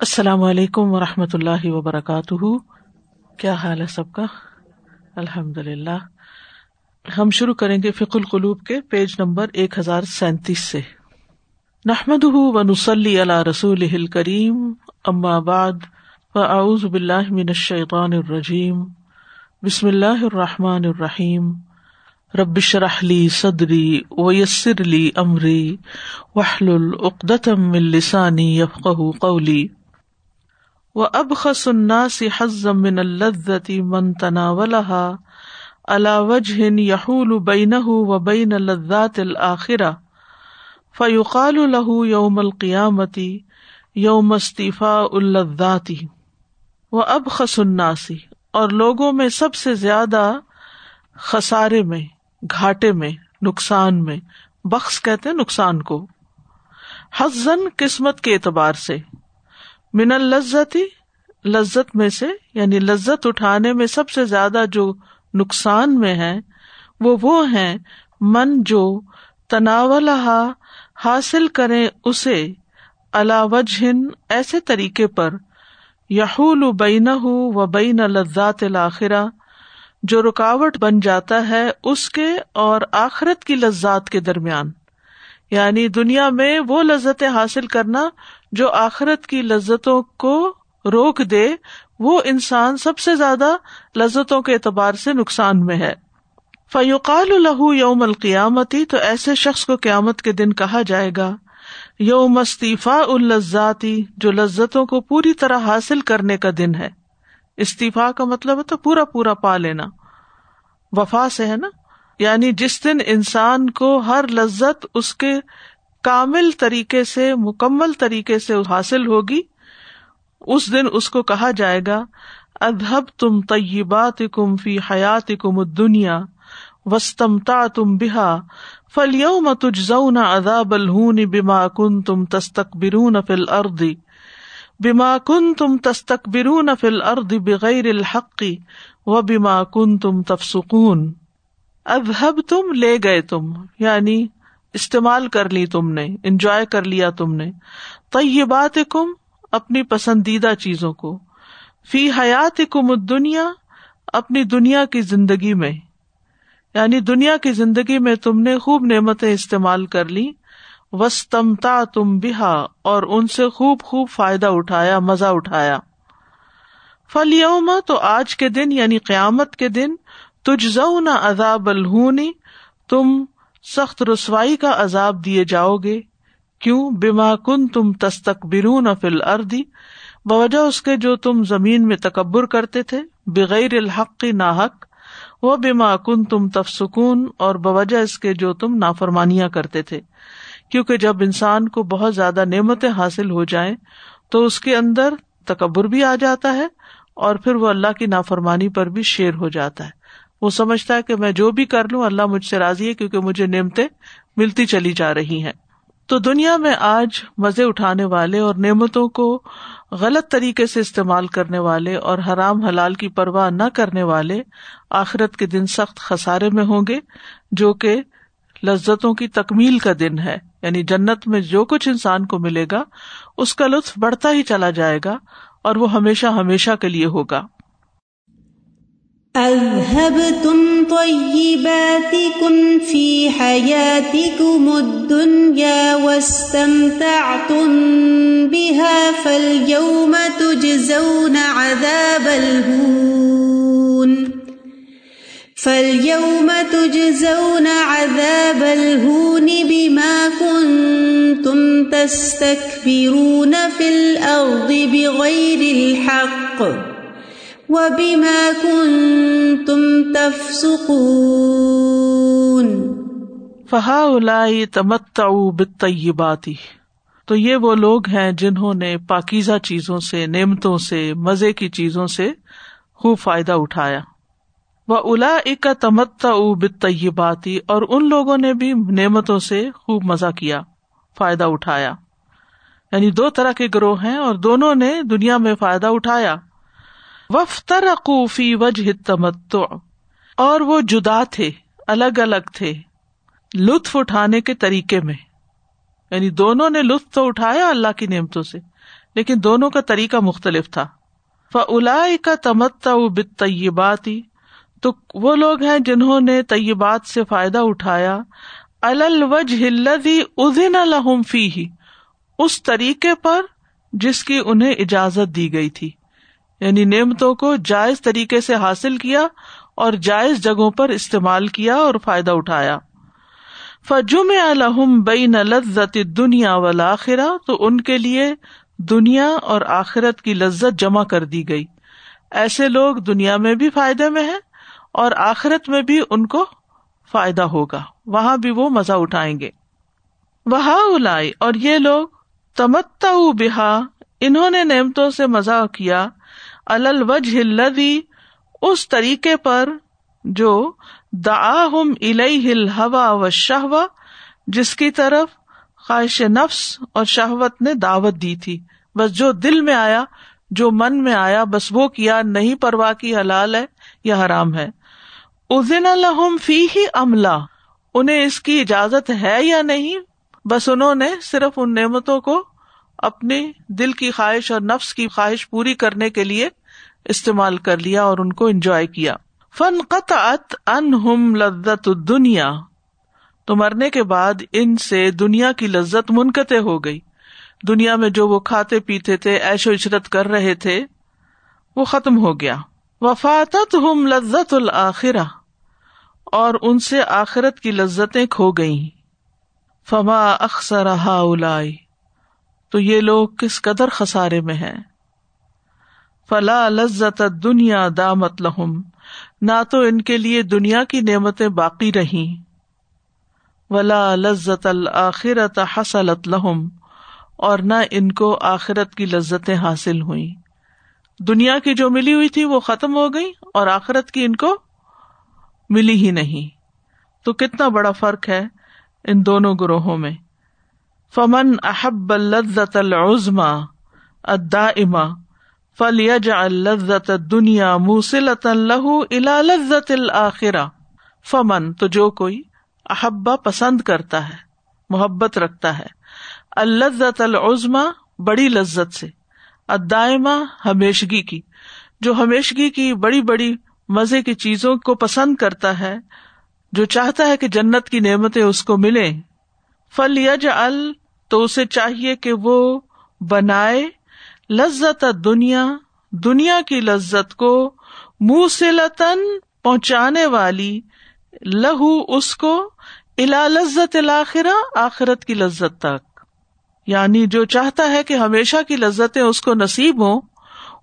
السلام علیکم و رحمۃ اللہ وبرکاتہ۔ کیا حال ہے سب کا؟ الحمد للہ ہم شروع کریں گے فک القلوب کے پیج نمبر ایک ہزار سینتیس سے۔ نحمد و نسلی اللہ رسول کریم ام آباد و اعوذ باللہ من الشیطان الرجیم، بسم اللہ الرحمٰن الرحیم۔ ربش رحلی صدری ویسر علی عمری وحل العقدم السانی یفق قولی۔ و اب خسناسی حزم من الزتی من تناولها على وجه يحول بينه وبين لذات الآخرة فيقال له يوم القيامة يوم استيفاء اللذات و اب خسناسی اور لوگوں میں سب سے زیادہ خسارے میں، گھاٹے میں، نقصان میں، بخش کہتے نقصان کو۔ حزن قسمت کے اعتبار سے۔ من الزتی لذت میں سے یعنی لذت اٹھانے میں سب سے زیادہ جو نقصان میں ہے وہ وہ ہے من جو تناول حاصل کرے اسے وجہ ایسے طریقے پر، یحول بین و بین لذات الآخرہ جو رکاوٹ بن جاتا ہے اس کے اور آخرت کی لذات کے درمیان۔ یعنی دنیا میں وہ لذتیں حاصل کرنا جو آخرت کی لذتوں کو روک دے، وہ انسان سب سے زیادہ لذتوں کے اعتبار سے نقصان میں ہے۔ فیوقال الح یوم القیامتی تو ایسے شخص کو قیامت کے دن کہا جائے گا۔ یوم استعفا الزاتی جو لذتوں کو پوری طرح حاصل کرنے کا دن ہے۔ استعفا کا مطلب ہے تو پورا پورا پا لینا۔ وفا سے ہے نا؟ یعنی جس دن انسان کو ہر لذت اس کے کامل طریقے سے، مکمل طریقے سے حاصل ہوگی۔ اس دن اس کو کہا جائے گا ادب تم طیبات کم فی حیات کم دنیا وسطمتا تم بحا فلیوم تجزون عذاب الہون بما کن تم تستک برون فل اردی بیما کن تم تستک برون فل ارد بغیر الحقی و بیما کن تم تفسکون ادب تم لے گئے تم یعنی استعمال کر لی تم نے انجوائے کر لیا تم نے۔ طیبات کم اپنی پسندیدہ چیزوں کو۔ فی حیات کم دنیا اپنی دنیا کی زندگی میں۔ یعنی دنیا کی زندگی میں تم نے خوب نعمتیں استعمال کر لی۔ وسطمتا تم بہا اور ان سے خوب خوب فائدہ اٹھایا، مزہ اٹھایا۔ فل یوم تو آج کے دن یعنی قیامت کے دن تجھ نہ عذاب الہونی تم سخت رسوائی کا عذاب دیے جاؤ گے۔ کیوں؟ بیما کن تم تستک برون فل اردی بوجہ اس کے جو تم زمین میں تکبر کرتے تھے، بغیر الحق نا حق وہ بیما کن تم تفسکون، اور بوجہ اس کے جو تم نافرمانیاں کرتے تھے۔ کیونکہ جب انسان کو بہت زیادہ نعمتیں حاصل ہو جائیں، تو اس کے اندر تکبر بھی آ جاتا ہے اور پھر وہ اللہ کی نافرمانی پر بھی شیر ہو جاتا ہے۔ وہ سمجھتا ہے کہ میں جو بھی کر لوں اللہ مجھ سے راضی ہے کیونکہ مجھے نعمتیں ملتی چلی جا رہی ہیں۔ تو دنیا میں آج مزے اٹھانے والے اور نعمتوں کو غلط طریقے سے استعمال کرنے والے اور حرام حلال کی پرواہ نہ کرنے والے آخرت کے دن سخت خسارے میں ہوں گے، جو کہ لذتوں کی تکمیل کا دن ہے۔ یعنی جنت میں جو کچھ انسان کو ملے گا، اس کا لطف بڑھتا ہی چلا جائے گا اور وہ ہمیشہ ہمیشہ کے لیے ہوگا۔ أذهبتم طيباتكم في حياتكم الدنيا واستمتعتم بها فاليوم تجزون عذاب الهون فاليوم تجزون عذاب الهون بما كنتم تستكبرون في الأرض بغير الحق تم فہا الائی تمت بطیباتی تو یہ وہ لوگ ہیں جنہوں نے پاکیزہ چیزوں سے، نعمتوں سے، مزے کی چیزوں سے خوب فائدہ اٹھایا۔ وہ الا کا تمت بطیباتی اور ان لوگوں نے بھی نعمتوں سے خوب مزہ کیا، فائدہ اٹھایا۔ یعنی دو طرح کے گروہ ہیں اور دونوں نے دنیا میں فائدہ اٹھایا۔ وفتر قوفی وجہ تمت اور وہ جدا تھے، الگ الگ تھے، لطف اٹھانے کے طریقے میں۔ یعنی دونوں نے لطف تو اٹھایا اللہ کی نعمتوں سے، لیکن دونوں کا طریقہ مختلف تھا۔ فلا کا تمتا طیباتی تو وہ لوگ ہیں جنہوں نے طیبات سے فائدہ اٹھایا۔ الوج ہلدی ادین الحم فی اس طریقے پر جس کی انہیں اجازت دی گئی تھی۔ یعنی نعمتوں کو جائز طریقے سے حاصل کیا اور جائز جگہوں پر استعمال کیا اور فائدہ اٹھایا۔ فجم الحم بین لذت دنیا والآخرہ تو ان کے لیے دنیا اور آخرت کی لذت جمع کر دی گئی۔ ایسے لوگ دنیا میں بھی فائدے میں ہیں اور آخرت میں بھی ان کو فائدہ ہوگا۔ وہاں بھی وہ مزہ اٹھائیں گے۔ وہ الائی اور یہ لوگ تمتا بہا انہوں نے نعمتوں سے مزہ کیا۔ الوج ہلدی اس طریقے پر جو دا ہم ہل ہوا و شہوا جس کی طرف خواہش نفس اور شہوت نے دعوت دی تھی۔ بس جو دل میں آیا، جو من میں آیا، بس وہ کیا، نہیں پرواہ کی حلال ہے یا حرام ہے۔ ادین الحم فی ہی عملہ انہیں اس کی اجازت ہے یا نہیں؟ بس انہوں نے صرف ان نعمتوں کو اپنی دل کی خواہش اور نفس کی خواہش پوری کرنے کے لیے استعمال کر لیا اور ان کو انجوائے کیا۔ فن قطعت ان ہم لذت دنیا تو مرنے کے بعد ان سے دنیا کی لذت منقطع ہو گئی۔ دنیا میں جو وہ کھاتے پیتے تھے ایش و عشرت کر رہے تھے، وہ ختم ہو گیا۔ وفاتت ہم لذت الآخرہ اور ان سے آخرت کی لذتیں کھو گئی فما اکثر تو یہ لوگ کس قدر خسارے میں ہیں۔ فلا لذت دنیا دامت لہم نہ تو ان کے لیے دنیا کی نعمتیں باقی رہیں۔ ولا لذت الآخرت حسلت لہم اور نہ ان کو آخرت کی لذتیں حاصل ہوئی دنیا کی جو ملی ہوئی تھی وہ ختم ہو گئی اور آخرت کی ان کو ملی ہی نہیں۔ تو کتنا بڑا فرق ہے ان دونوں گروہوں میں۔ فمن احب الزت العزما ادا اما فل الزت دنیا موسلت لہو الا لذت الآخرا فمن تو جو کوئی احبا پسند کرتا ہے، محبت رکھتا ہے الزت العزما بڑی لذت سے ادائمہ ہمیشگی کی، جو ہمیشگی کی بڑی بڑی مزے کی چیزوں کو پسند کرتا ہے، جو چاہتا ہے کہ جنت کی نعمتیں اس کو ملے فل یج ال تو اسے چاہیے کہ وہ بنائے لذت دنیا دنیا کی لذت کو منہ سے لطن پہنچانے والی، لہو اس کو الا لذت الآخرا آخرت کی لذت تک۔ یعنی جو چاہتا ہے کہ ہمیشہ کی لذتیں اس کو نصیب ہوں،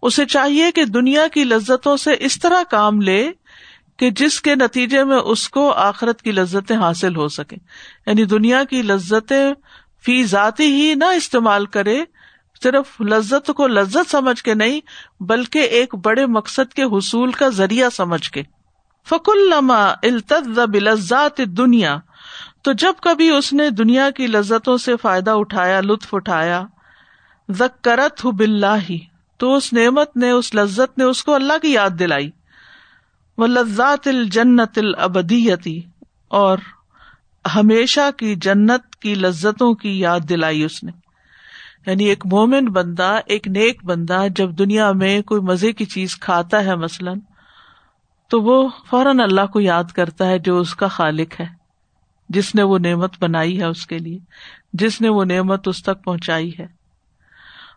اسے چاہیے کہ دنیا کی لذتوں سے اس طرح کام لے کہ جس کے نتیجے میں اس کو آخرت کی لذتیں حاصل ہو سکے یعنی دنیا کی لذتیں فی ذاتی ہی نہ استعمال کرے، صرف لذت کو لذت سمجھ کے نہیں، بلکہ ایک بڑے مقصد کے حصول کا ذریعہ سمجھ کے۔ فک الما التظ بلزات دنیا تو جب کبھی اس نے دنیا کی لذتوں سے فائدہ اٹھایا، لطف اٹھایا زکرت ہُ ہی تو اس نعمت نے، اس لذت نے اس کو اللہ کی یاد دلائی۔ وہ لذات الجنت البدیتی اور ہمیشہ کی جنت کی لذتوں کی یاد دلائی اس نے۔ یعنی ایک مومن بندہ، ایک نیک بندہ جب دنیا میں کوئی مزے کی چیز کھاتا ہے مثلاً، تو وہ فوراً اللہ کو یاد کرتا ہے جو اس کا خالق ہے۔ جس نے وہ نعمت بنائی ہے اس کے لیے، جس نے وہ نعمت اس تک پہنچائی ہے۔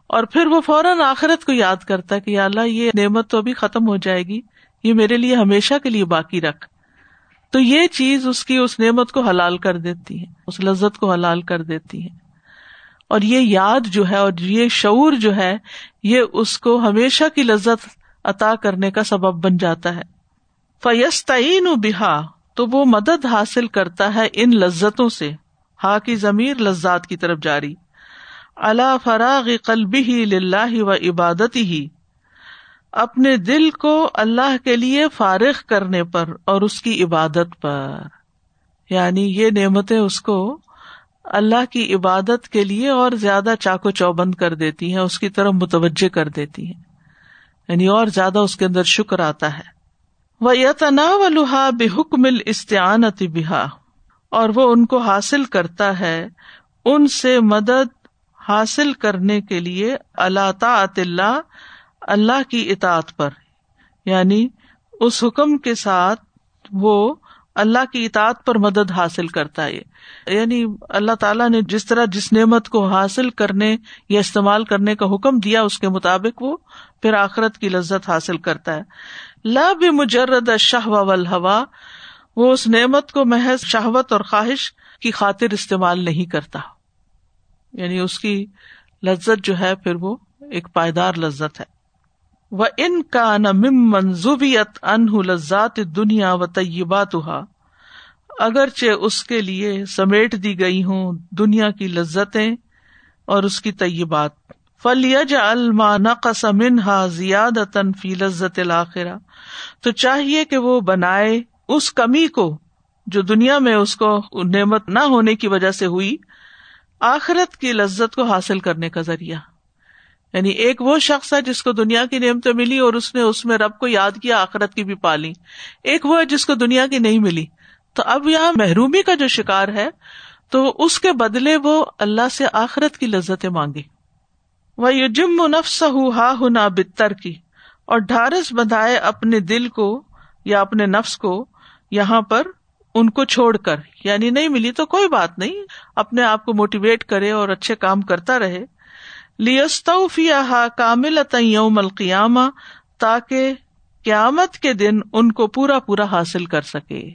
اور پھر وہ فوراً آخرت کو یاد کرتا ہے کہ اللہ، یہ نعمت تو ابھی ختم ہو جائے گی، یہ میرے لیے ہمیشہ کے لیے باقی رکھ۔ تو یہ چیز اس کی اس نعمت کو حلال کر دیتی ہے، اس لذت کو حلال کر دیتی ہے۔ اور یہ یاد جو ہے اور یہ شعور جو ہے، یہ اس کو ہمیشہ کی لذت عطا کرنے کا سبب بن جاتا ہے۔ فیستعین بحا تو وہ مدد حاصل کرتا ہے ان لذتوں سے۔ ہا کی ضمیر لذات کی طرف جاری۔ اللہ فراغ قلبی ہی لاہ و عبادت ہی اپنے دل کو اللہ کے لیے فارغ کرنے پر اور اس کی عبادت پر۔ یعنی یہ نعمتیں اس کو اللہ کی عبادت کے لیے اور زیادہ چاقو چوبند کر دیتی ہیں، اس کی طرف متوجہ کر دیتی ہیں۔ یعنی اور زیادہ اس کے اندر شکر آتا ہے۔ وہ یتنا و لوہا بے حکم بحا اور وہ ان کو حاصل کرتا ہے، ان سے مدد حاصل کرنے کے لیے۔ اللہ تعط اللہ اللہ کی اطاعت پر۔ یعنی اس حکم کے ساتھ وہ اللہ کی اطاعت پر مدد حاصل کرتا ہے۔ یعنی اللہ تعالیٰ نے جس طرح جس نعمت کو حاصل کرنے یا استعمال کرنے کا حکم دیا، اس کے مطابق وہ پھر آخرت کی لذت حاصل کرتا ہے۔ لا بھی مجرد شاہ ہوا وہ اس نعمت کو محض شہوت اور خواہش کی خاطر استعمال نہیں کرتا۔ یعنی اس کی لذت جو ہے، پھر وہ ایک پائیدار لذت ہے۔ وہ ان کا نم منظوبیت انہ لذات دنیا و طیبات اگرچہ اس کے لیے سمیٹ دی گئی ہوں دنیا کی لذتیں اور اس کی طیبات۔ فلیج الما نقص منہا زیاد فی لذت الآخرہ تو چاہیے کہ وہ بنائے اس کمی کو جو دنیا میں اس کو نعمت نہ ہونے کی وجہ سے ہوئی، آخرت کی لذت کو حاصل کرنے کا ذریعہ۔ یعنی ایک وہ شخص ہے جس کو دنیا کی نعمتیں ملی اور اس نے اس میں رب کو یاد کیا، آخرت کی بھی پالی۔ ایک وہ ہے جس کو دنیا کی نہیں ملی۔ تو اب یہاں محرومی کا جو شکار ہے، تو اس کے بدلے وہ اللہ سے آخرت کی لذتیں مانگے۔ وہ یو جم نفس ہا ہنا بتر کی اور ڈھارس بدھائے اپنے دل کو یا اپنے نفس کو یہاں پر ان کو چھوڑ کر یعنی نہیں ملی تو کوئی بات نہیں، اپنے آپ کو موٹیویٹ کرے اور اچھے کام کرتا رہے۔ لیستوفیہ کامل یوم القیامہ تاکہ قیامت کے دن ان کو پورا پورا حاصل کر سکے۔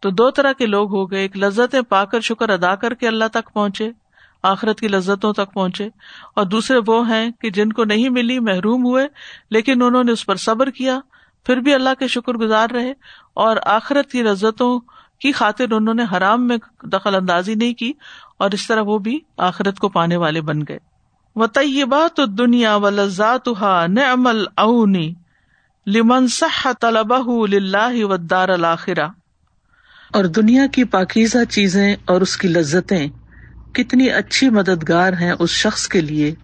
تو دو طرح کے لوگ ہو گئے، ایک لذتیں پا کر شکر ادا کر کے اللہ تک پہنچے، آخرت کی لذتوں تک پہنچے۔ اور دوسرے وہ ہیں کہ جن کو نہیں ملی، محروم ہوئے، لیکن انہوں نے اس پر صبر کیا، پھر بھی اللہ کے شکر گزار رہے۔ اور آخرت کی لذتوں کی خاطر انہوں نے حرام میں دخل اندازی نہیں کی، اور اس طرح وہ بھی آخرت کو پانے والے بن گئے۔ و طیبات دنیا و لذات نعمل اونی لمن صح طلبہ للہ و دار الآخرہ اور دنیا کی پاکیزہ چیزیں اور اس کی لذتیں کتنی اچھی مددگار ہیں اس شخص کے لیے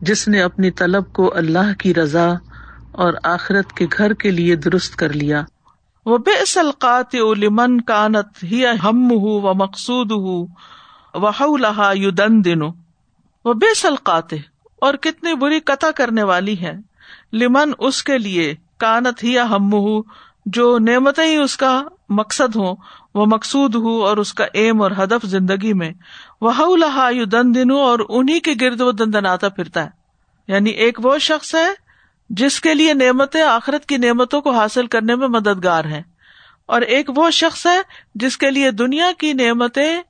جس نے اپنی طلب کو اللہ کی رضا اور آخرت کے گھر کے لیے درست کر لیا۔ وہ بے سلقات لمن کانت ہی ہم ہُو و مقصود ہُو و لہا یو دن دنو وہ بے سلقات اور کتنی بری قطع کرنے والی ہے لمن اس کے لیے کانت ہی یا ہم ہو جو نعمتیں ہی اس کا مقصد ہو وہ مقصود ہو اور اس کا ایم اور ہدف زندگی میں۔ وہ لہا یو دن دن اور انہیں کے گرد وہ دن دناتا پھرتا ہے۔ یعنی ایک وہ شخص ہے جس کے لیے نعمتیں آخرت کی نعمتوں کو حاصل کرنے میں مددگار ہیں۔ اور ایک وہ شخص ہے جس کے لیے دنیا کی نعمتیں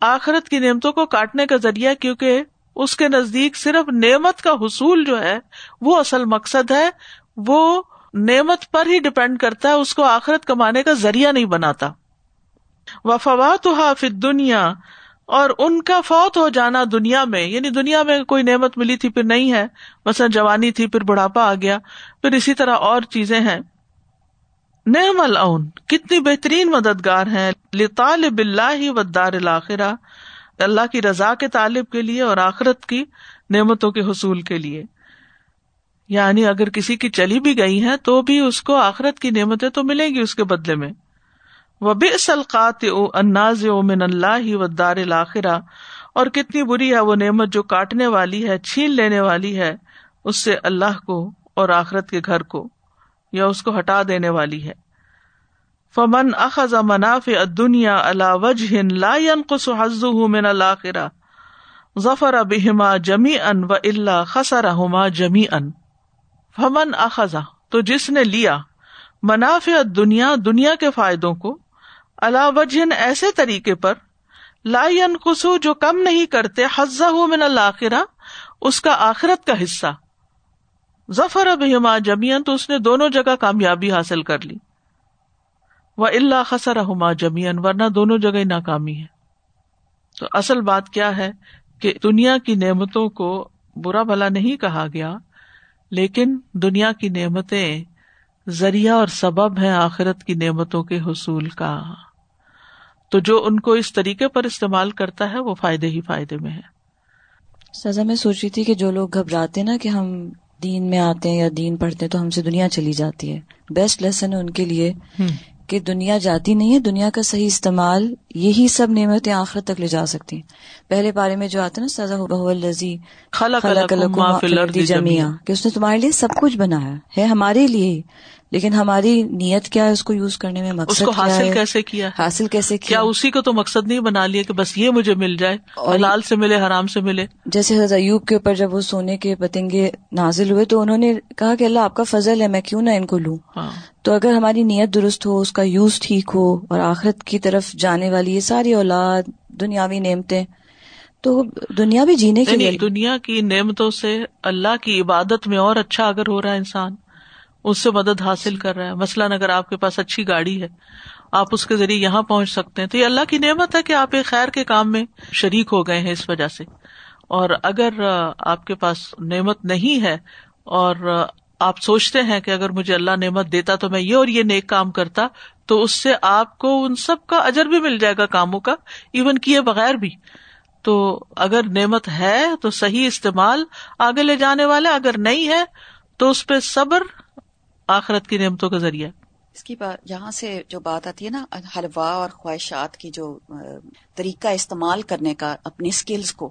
آخرت کی نعمتوں کو کاٹنے کا ذریعہ، کیونکہ اس کے نزدیک صرف نعمت کا حصول جو ہے، وہ اصل مقصد ہے، وہ نعمت پر ہی ڈپینڈ کرتا ہے، اس کو آخرت کمانے کا ذریعہ نہیں بناتا۔ وفوات حافظ دنیا اور ان کا فوت ہو جانا دنیا میں یعنی دنیا میں کوئی نعمت ملی تھی، پھر نہیں ہے، مثلا جوانی تھی، پھر بڑھاپا آ گیا، پھر اسی طرح اور چیزیں ہیں۔ نعم العون، کتنی بہترین مددگار ہیں لطال بلّہ و دار الآخرہ اللہ کی رضا کے طالب کے لیے اور آخرت کی نعمتوں کے حصول کے لیے۔ یعنی اگر کسی کی چلی بھی گئی ہے تو بھی اس کو آخرت کی نعمتیں تو ملیں گی اس کے بدلے میں۔ وہ بے سلقات او اناز او من اللہ و دار الآخرہ اور کتنی بری ہے وہ نعمت جو کاٹنے والی ہے، چھین لینے والی ہے، اس سے اللہ کو اور آخرت کے گھر کو یا اس کو ہٹا دینے والی ہے۔ فمن اخذ مناف دنیا اللہ وجہ لا ينقص حظه من الاخرہ ظفر بهما جميعا و الا خسرهما جميعا. فمن اخذ، تو جس نے لیا منافع دنیا دنیا کے فائدوں کو اللہ وجہ ایسے طریقے پر لا ينقص، جو کم نہیں کرتے، حظه من الاخرہ اس کا آخرت کا حصہ. ظفر بهما جميعا، تو اس نے دونوں جگہ کامیابی حاصل کر لی. وہ اللہ خسر ہما جمین ورنہ دونوں جگہ ناکامی ہے۔ تو اصل بات کیا ہے کہ دنیا کی نعمتوں کو برا بھلا نہیں کہا گیا لیکن دنیا کی نعمتیں ذریعہ اور سبب ہے آخرت کی نعمتوں کے حصول کا۔ تو جو ان کو اس طریقے پر استعمال کرتا ہے وہ فائدے ہی فائدے میں ہے۔ سزا میں سوچ رہی تھی کہ جو لوگ گھبراتے نا کہ ہم دین میں آتے ہیں یا دین پڑھتے ہیں تو ہم سے دنیا چلی جاتی ہے۔ بیسٹ لیسن ہے ان کے لیے کہ دنیا جاتی نہیں ہے، دنیا کا صحیح استعمال یہی سب نعمتیں آخرت تک لے جا سکتی ہیں۔ پہلے بارے میں جو آتا ہے نا، سزا الزی کہ اس نے تمہارے لیے سب کچھ بنایا ہے ہمارے لیے لیکن ہماری نیت کیا ہے اس کو یوز کرنے میں؟ اس مقصد کو کیا حاصل ہے کیسے کیا؟ حاصل کیسے کیا؟ کیا اسی کو تو مقصد نہیں بنا لیا کہ بس یہ مجھے مل جائے اور- حلال سے ملے حرام سے ملے؟ جیسے حضرت ایوب کے اوپر جب وہ سونے کے پتنگے نازل ہوئے تو انہوں نے کہا کہ اللہ آپ کا فضل ہے میں کیوں نہ ان کو لوں؟ ہاں۔ تو اگر ہماری نیت درست ہو اس کا یوز ٹھیک ہو اور آخرت کی طرف جانے والی یہ ساری اولاد دنیاوی نعمتیں تو دنیا بھی جینے لیے۔ دنیا کی نعمتوں سے اللہ کی عبادت میں اور اچھا اگر ہو رہا ہے انسان۔ اس سے مدد حاصل کر رہا ہے مثلاً اگر آپ کے پاس اچھی گاڑی ہے، آپ اس کے ذریعے یہاں پہنچ سکتے ہیں۔ تو یہ اللہ کی نعمت ہے کہ آپ ایک خیر کے کام میں شریک ہو گئے ہیں اس وجہ سے۔ اور اگر آپ کے پاس نعمت نہیں ہے اور آپ سوچتے ہیں کہ اگر مجھے اللہ نعمت دیتا تو میں یہ اور یہ نیک کام کرتا، تو اس سے آپ کو ان سب کا اجر بھی مل جائے گا کاموں کا ایون کیے بغیر بھی۔ تو اگر نعمت ہے تو صحیح استعمال آگے لے جانے والا اگر نہیں ہے تو اس پہ صبر آخرت کی نعمتوں کا ذریعہ۔ اس کی بات یہاں سے جو بات آتی ہے نا حلوا اور خواہشات کی جو طریقہ استعمال کرنے کا اپنی سکلز کو،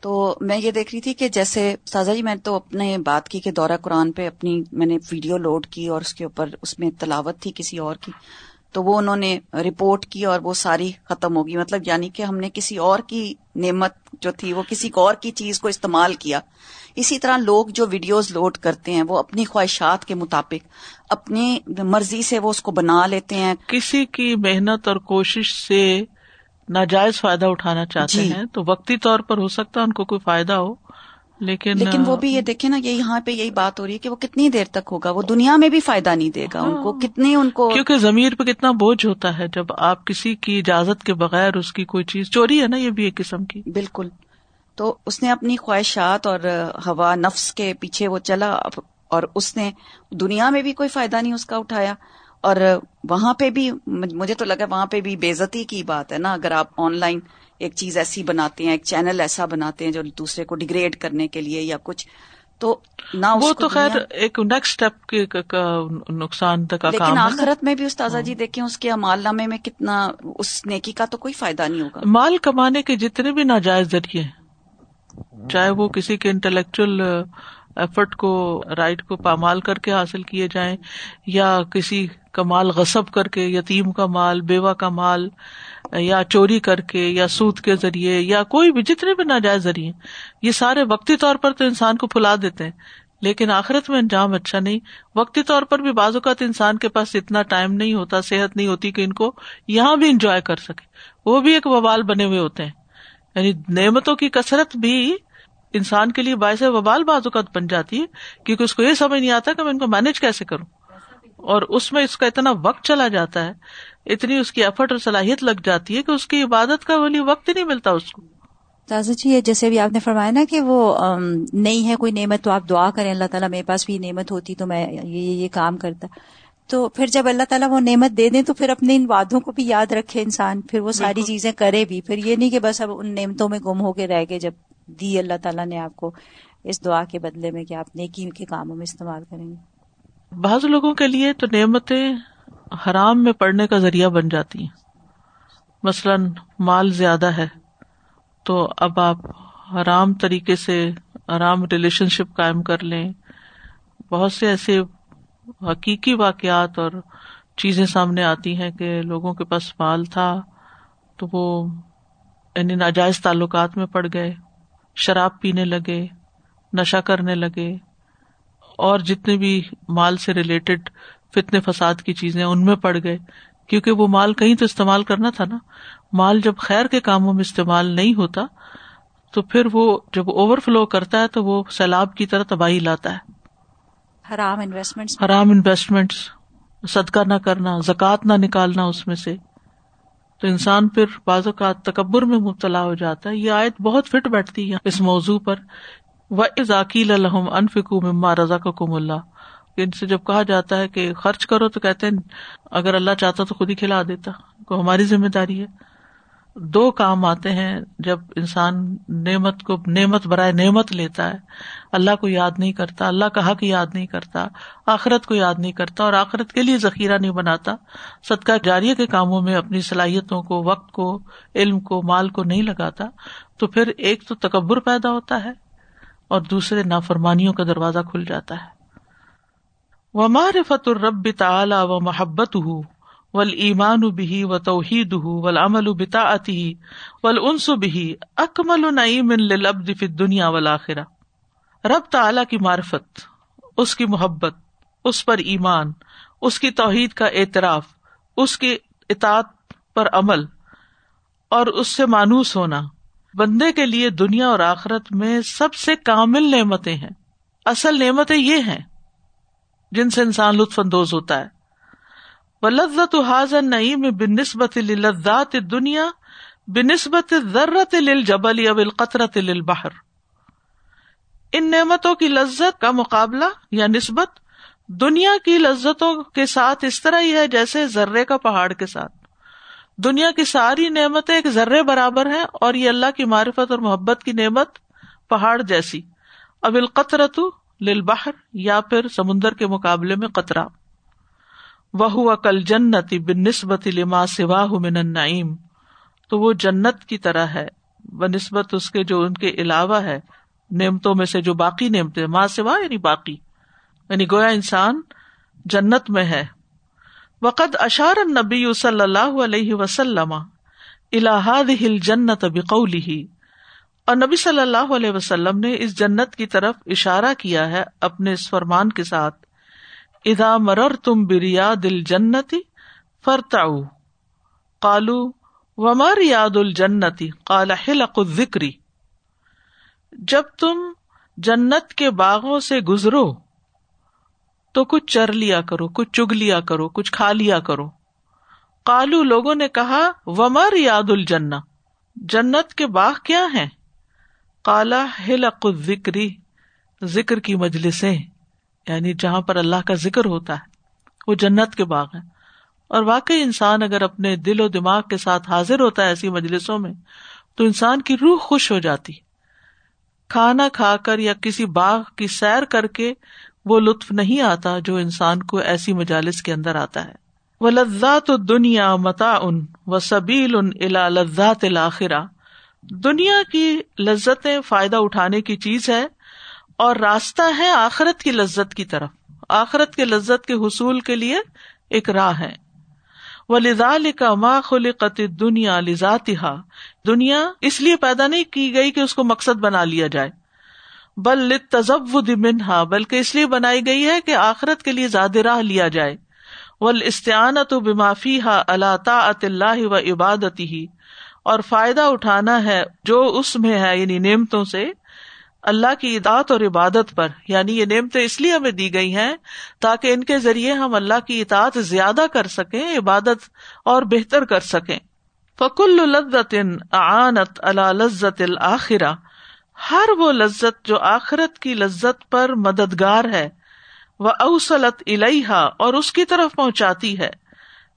تو میں یہ دیکھ رہی تھی کہ جیسے سازا جی میں تو اپنے بات کی کہ دورہ قرآن پہ اپنی، میں نے ویڈیو لوڈ کی اور اس کے اوپر اس میں تلاوت تھی کسی اور کی، تو وہ انہوں نے رپورٹ کی اور وہ ساری ختم ہوگی۔ مطلب یعنی کہ ہم نے کسی اور کی نعمت جو تھی، وہ کسی اور کی چیز کو استعمال کیا۔ اسی طرح لوگ جو ویڈیوز لوڈ کرتے ہیں وہ اپنی خواہشات کے مطابق اپنی مرضی سے وہ اس کو بنا لیتے ہیں۔ کسی کی محنت اور کوشش سے ناجائز فائدہ اٹھانا چاہتے جی۔ ہیں تو وقتی طور پر ہو سکتا ہے ان کو کوئی فائدہ ہو لیکن لیکن وہ بھی یہ دیکھیں نا یہ یہاں پہ یہی بات ہو رہی ہے کہ وہ کتنی دیر تک ہوگا وہ دنیا میں بھی فائدہ نہیں دے گا ان کو کتنے ان کو کیونکہ ضمیر پہ کتنا بوجھ ہوتا ہے جب آپ کسی کی اجازت کے بغیر اس کی کوئی چیز چوری ہے نا یہ بھی ایک قسم کی۔ بالکل۔ تو اس نے اپنی خواہشات اور ہوا نفس کے پیچھے وہ چلا اور اس نے دنیا میں بھی کوئی فائدہ نہیں اس کا اٹھایا اور وہاں پہ بھی مجھے تو لگا وہاں پہ بھی بےزتی کی بات ہے نا اگر آپ آن لائن ایک چیز ایسی بناتے ہیں ایک چینل ایسا بناتے ہیں جو دوسرے کو ڈیگریڈ کرنے کے لیے یا کچھ تو نہ وہ تو خیر ایک نیکسٹ اسٹیپ کا نقصان کا لیکن کام۔ آخرت میں بھی استاذہ جی دیکھیں اس کے امال نامے میں کتنا اس نیکی کا تو کوئی فائدہ نہیں ہوگا مال کمانے کے جتنے بھی ناجائز ذریعے ہیں، چاہے وہ کسی کے انٹلیکچل ایفرٹ کو رائٹ کو پامال کر کے حاصل کیے جائیں، یا کسی کا مال غصب کر کے، یتیم کا مال، بیوہ کا مال، یا چوری کر کے، یا سود کے ذریعے، یا کوئی بھی، جتنے بھی ناجائز ذریعے یہ سارے وقتی طور پر تو انسان کو پھلا دیتے ہیں۔ لیکن آخرت میں انجام اچھا نہیں۔ وقتی طور پر بھی بعض اوقات انسان کے پاس اتنا ٹائم نہیں ہوتا، صحت نہیں ہوتی کہ ان کو یہاں بھی انجوائے کر سکے۔ وہ بھی ایک وبال بنے ہوئے ہوتے ہیں۔ یعنی نعمتوں کی کثرت بھی انسان کے لیے باعث وبال بعض اوقات بن جاتی ہے، کیونکہ اس کو یہ سمجھ نہیں آتا کہ میں ان کو مینج کیسے کروں۔ اور اس میں اس کا اتنا وقت چلا جاتا ہے، اتنی اس کی ایفرٹ اور صلاحیت لگ جاتی ہے کہ اس کی عبادت کا ولی وقت ہی نہیں ملتا اس کو۔ تازہ جی جیسے بھی آپ نے فرمایا نا کہ وہ نہیں ہے، کوئی نعمت تو آپ دعا کریں، اللہ تعالیٰ میرے پاس بھی نعمت ہوتی تو میں یہ یہ کام کرتا۔ تو پھر جب اللہ تعالیٰ وہ نعمت دے دیں تو پھر اپنے ان وعدوں کو بھی یاد رکھے انسان پھر وہ ساری۔ چیزیں کرے بھی۔ پھر یہ نہیں کہ بس اب ان نعمتوں میں گم ہو کے رہ گئے جب دی اللہ تعالیٰ نے آپ کو اس دعا کے بدلے میں کہ آپ نیکی کے کاموں میں استعمال کریں گے۔ بعض لوگوں کے لیے تو نعمتیں حرام میں پڑنے کا ذریعہ بن جاتی ہیں۔ مثلاً مال زیادہ ہے تو اب آپ حرام طریقے سے آرام ریلیشن شپ قائم کر لیں۔ بہت سے ایسے حقیقی واقعات اور چیزیں سامنے آتی ہیں کہ لوگوں کے پاس مال تھا تو وہ یعنی ناجائز تعلقات میں پڑ گئے، شراب پینے لگے، نشہ کرنے لگے اور جتنے بھی مال سے ریلیٹڈ فتنے فساد کی چیزیں ان میں پڑ گئے، کیونکہ وہ مال کہیں تو استعمال کرنا تھا نا۔ مال جب خیر کے کاموں میں استعمال نہیں ہوتا تو پھر وہ جب اوور فلو کرتا ہے تو وہ سیلاب کی طرح تباہی لاتا ہے۔ حرام انویسٹمنٹس حرام انویسٹمنٹ صدقہ نہ کرنا، زکوٰۃ نہ نکالنا اس میں سے۔ تو انسان پھر بعض اوقات تکبر میں مبتلا ہو جاتا ہے۔ یہ آیت بہت فٹ بیٹھتی ہے اس موضوع پر۔ و ذاکیل الحم انفکو مما رضا کا کم اللہ ان سے جب کہا جاتا ہے کہ خرچ کرو تو کہتے ہیں، اگر اللہ چاہتا تو خود ہی کھلا دیتا۔ کو ہماری ذمہ داری ہے۔ دو کام آتے ہیں جب انسان نعمت کو نعمت برائے نعمت لیتا ہے۔ اللہ کو یاد نہیں کرتا، اللہ کا حق یاد نہیں کرتا، آخرت کو یاد نہیں کرتا اور آخرت کے لیے ذخیرہ نہیں بناتا۔ صدقہ جاریہ کے کاموں میں اپنی صلاحیتوں کو، وقت کو، علم کو، مال کو نہیں لگاتا، تو پھر ایک تو تکبر پیدا ہوتا ہے اور دوسرے نافرمانیوں کا دروازہ کھل جاتا ہے۔ وہ معرفت الرب تعلی و محبت ہُو ول ایمان بھی و توحید ول امل بتا اتی ول انس بھی اکمل نعیم لبد فی دنیا ولاخرا رب تعلی کی معرفت، اس کی محبت، اس پر ایمان، اس کی توحید کا اعتراف، اس کی اطاعت پر عمل، اور اس سے مانوس ہونا۔ بندے کے لیے دنیا اور آخرت میں سب سے کامل نعمتیں ہیں۔ اصل نعمتیں یہ ہیں جن سے انسان لطف اندوز ہوتا ہے۔ و لذت حاضر نعیم بن نسبت لذات دنیا بن نسبت ذرت جبل اب القطرت بہر ان نعمتوں کی لذت کا مقابلہ یا نسبت دنیا کی لذتوں کے ساتھ اس طرح ہی ہے جیسے ذرے کا پہاڑ کے ساتھ. دنیا کی ساری نعمتیں ایک ذرے برابر ہیں اور یہ اللہ کی معرفت اور محبت کی نعمت پہاڑ جیسی. اب القطرت بہر یا پھر سمندر کے مقابلے میں قطرہ. وہ کل جنت بن نسبت لما سوا من النعیم تو وہ جنت کی طرح ہے۔ بہ نسبت اس کے جو ان کے علاوہ ہے، نعمتوں میں سے جو باقی نعمتیں ماں سوا یعنی باقی۔ یعنی گویا انسان جنت میں ہے۔ وقت اشار نبی صلی اللہ علیہ وسلم الحاد ہل جنت بقولی اور نبی صلی اللہ علیہ وسلم نے اس جنت کی طرف اشارہ کیا ہے اپنے اس فرمان کے ساتھ۔ ادا مرر تم بریا دل جنتی فرتا کالو ومر یاد الجنتی کالا حلق ذکری جب تم جنت کے باغوں سے گزرو، تو کچھ چر لیا کرو، کچھ چگ لیا کرو، کچھ کھا لیا کرو. کالو لوگوں نے کہا ومر یاد الجنا جنت کے باغ کیا ہے کالا ہلق ذکری ذکر کی مجلسیں۔ یعنی جہاں پر اللہ کا ذکر ہوتا ہے، وہ جنت کے باغ ہے اور واقعی انسان اگر اپنے دل و دماغ کے ساتھ حاضر ہوتا ہے ایسی مجلسوں میں، تو انسان کی روح خوش ہو جاتی۔ کھانا کھا کر یا کسی باغ کی سیر کر کے وہ لطف نہیں آتا جو انسان کو ایسی مجالس کے اندر آتا ہے۔ وہ لذات دنیا متا ان و سبیل ان الا لذات الآخرہ دنیا کی لذتیں فائدہ اٹھانے کی چیز ہے اور راستہ ہے آخرت کی لذت کی طرف۔ آخرت کے لذت کے حصول کے لیے ایک راہ ہے۔ وہ کا ما خلقت دنیا لذاتها۔ دنیا اس لیے پیدا نہیں کی گئی کہ اس کو مقصد بنا لیا جائے۔ بل تزود منہا بلکہ اس لیے بنائی گئی ہے کہ آخرت کے لیے زیادہ راہ لیا جائے۔ ول استعانت و بمافی ہا اللہ تعط اللہ و عبادتی ہی اور فائدہ اٹھانا ہے جو اس میں ہے یعنی نعمتوں سے۔ اللہ کی اطاعت اور عبادت پر یعنی یہ نعمتیں اس لیے ہمیں دی گئی ہیں تاکہ ان کے ذریعے ہم اللہ کی اطاعت زیادہ کر سکیں، عبادت اور بہتر کر سکیں۔ فکل لذت آنت اللہ لذت الآخرہ ہر وہ لذت جو آخرت کی لذت پر مددگار ہے وہ اوسلت الحا اور اس کی طرف پہنچاتی ہے۔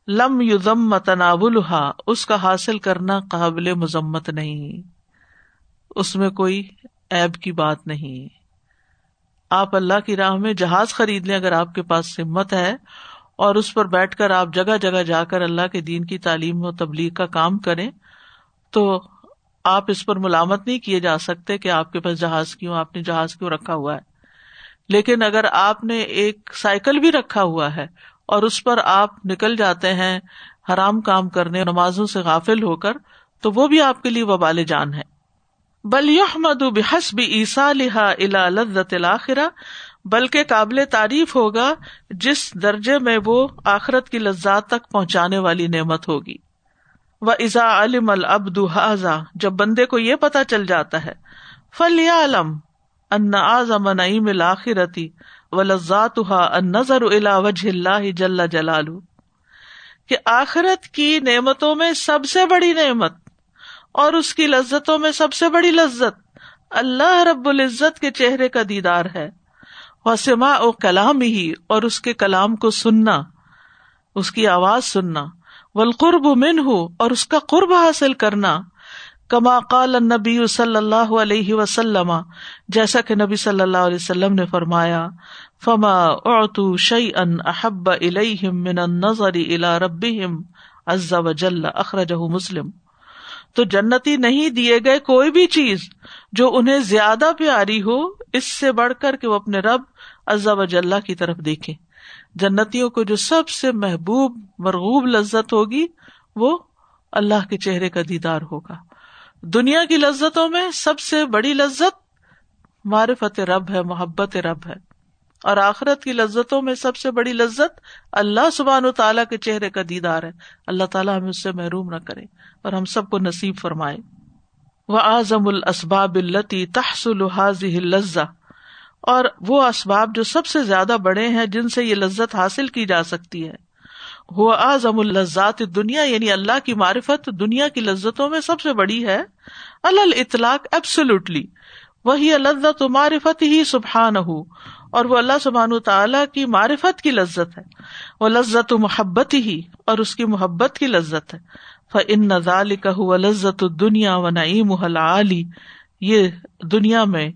لم یوزم تناولہ اس کا حاصل کرنا قابل مذمت نہیں۔ اس میں کوئی ایب کی بات نہیں۔ آپ اللہ کی راہ میں جہاز خرید لیں اگر آپ کے پاس ہمت ہے اور اس پر بیٹھ کر آپ جگہ جگہ جا کر اللہ کے دین کی تعلیم و تبلیغ کا کام کریں، تو آپ اس پر ملامت نہیں کیے جا سکتے کہ آپ کے پاس جہاز کیوں، آپ نے جہاز کیوں رکھا ہوا ہے۔ لیکن اگر آپ نے ایک سائیکل بھی رکھا ہوا ہے اور اس پر آپ نکل جاتے ہیں حرام کام کرنے نمازوں سے غافل ہو کر، تو وہ بھی آپ کے لیے وبال جان ہے۔ بل یحمد بحسب عیسا لہا الا لذت الآخرہ بلکہ قابل تعریف ہوگا جس درجے میں وہ آخرت کی لذات تک پہنچانے والی نعمت ہوگی۔ و ازا علم العبد حاضا جب بندے کو یہ پتا چل جاتا ہے فل علم ان اعظم نعیم الآخرتی و لذات ان نظر الا وجہ اللہ جل جلالہ۔ کہ آخرت کی نعمتوں میں سب سے بڑی نعمت اور اس کی لذتوں میں سب سے بڑی لذت اللہ رب العزت کے چہرے کا دیدار ہے۔ وسما او کلام ہی اور اس کے کلام کو سننا، اس کی آواز سننا۔ والقرب منہ اور اس کا قرب حاصل کرنا۔ کما قال نبی صلی اللہ علیہ وسلم، جیسا کہ نبی صلی اللہ علیہ وسلم نے فرمایا، فما اعطوا شيئا احب اليهم من النظر الى ربهم عز وجل اخرجه مسلم۔ تو جنتی نہیں دیے گئے کوئی بھی چیز جو انہیں زیادہ پیاری ہو، اس سے بڑھ کر کہ وہ اپنے رب عز وجل کی طرف دیکھیں جنتیوں کو جو سب سے محبوب، مرغوب لذت ہوگی، وہ اللہ کے چہرے کا دیدار ہوگا۔ دنیا کی لذتوں میں سب سے بڑی لذت معرفت رب ہے، محبت رب ہے۔ اور آخرت کی لذتوں میں سب سے بڑی لذت اللہ سبحان و تعالیٰ کے چہرے کا دیدار ہے۔ اللہ تعالیٰ ہمیں اس سے محروم نہ کرے اور ہم سب کو نصیب فرمائے۔ وہ اعظم الاسباب التی تحصل هذه اللذہ اور وہ اسباب جو سب سے زیادہ بڑے ہیں جن سے یہ لذت حاصل کی جا سکتی ہے۔ وہ اعظم الزات دنیا یعنی اللہ کی معرفت دنیا کی لذتوں میں سب سے بڑی ہے۔ اللہ اطلاق ایبسلوٹلی وہی لذت معرفت ہی سبحان ہو اور وہ اللہ سبحان تعالیٰ کی معرفت کی لذت ہے۔ وہ لذت و محبت ہی اور اس کی محبت کی لذت ہے۔ فن نظال کہ لذت دنیا و نعیم علی یہ دنیا میں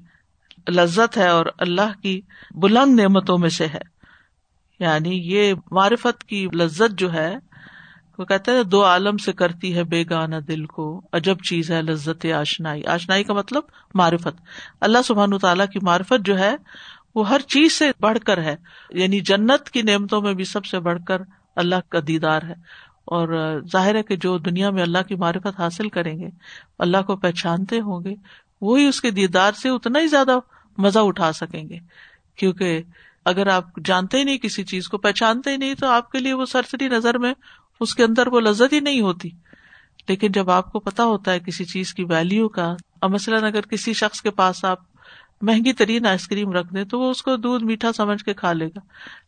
لذت ہے اور اللہ کی بلند نعمتوں میں سے ہے۔ یعنی یہ معرفت کی لذت جو ہے، وہ کہتے ہیں، دو عالم سے کرتی ہے بے گانا دل کو۔ عجب چیز ہے لذت آشنائی۔ آشنائی کا مطلب معرفت۔ اللہ سبحان تعالیٰ کی معرفت جو ہے وہ ہر چیز سے بڑھ کر ہے۔ یعنی جنت کی نعمتوں میں بھی سب سے بڑھ کر اللہ کا دیدار ہے۔ اور ظاہر ہے کہ جو دنیا میں اللہ کی معرفت حاصل کریں گے، اللہ کو پہچانتے ہوں گے، وہی اس کے دیدار سے اتنا ہی زیادہ مزہ اٹھا سکیں گے۔ کیونکہ اگر آپ جانتے ہی نہیں کسی چیز کو، پہچانتے ہی نہیں، تو آپ کے لیے وہ سرسری نظر میں اس کے اندر وہ لذت ہی نہیں ہوتی۔ لیکن جب آپ کو پتا ہوتا ہے کسی چیز کی ویلو کا مثلاً اگر کسی شخص کے پاس آپ مہنگی ترین آئس کریم رکھ دیں تو وہ اس کو دودھ میٹھا سمجھ کے کھا لے گا۔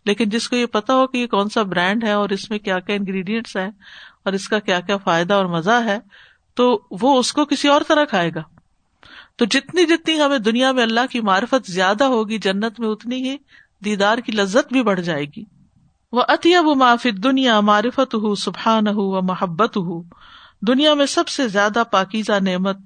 لیکن جس کو یہ پتا ہو کہ یہ کون سا برانڈ ہے اور اس میں کیا کیا انگریڈینٹس ہیں اور اس کا کیا کیا فائدہ اور مزہ ہے، تو وہ اس کو کسی اور طرح کھائے گا۔ تو جتنی جتنی ہمیں دنیا میں اللہ کی معرفت زیادہ ہوگی، جنت میں اتنی ہی دیدار کی لذت بھی بڑھ جائے گی۔ وہ اطیب و معافی دنیا معرفت ہُو سبحان ہُو و محبت ہُو دنیا میں سب سے زیادہ پاکیزہ نعمت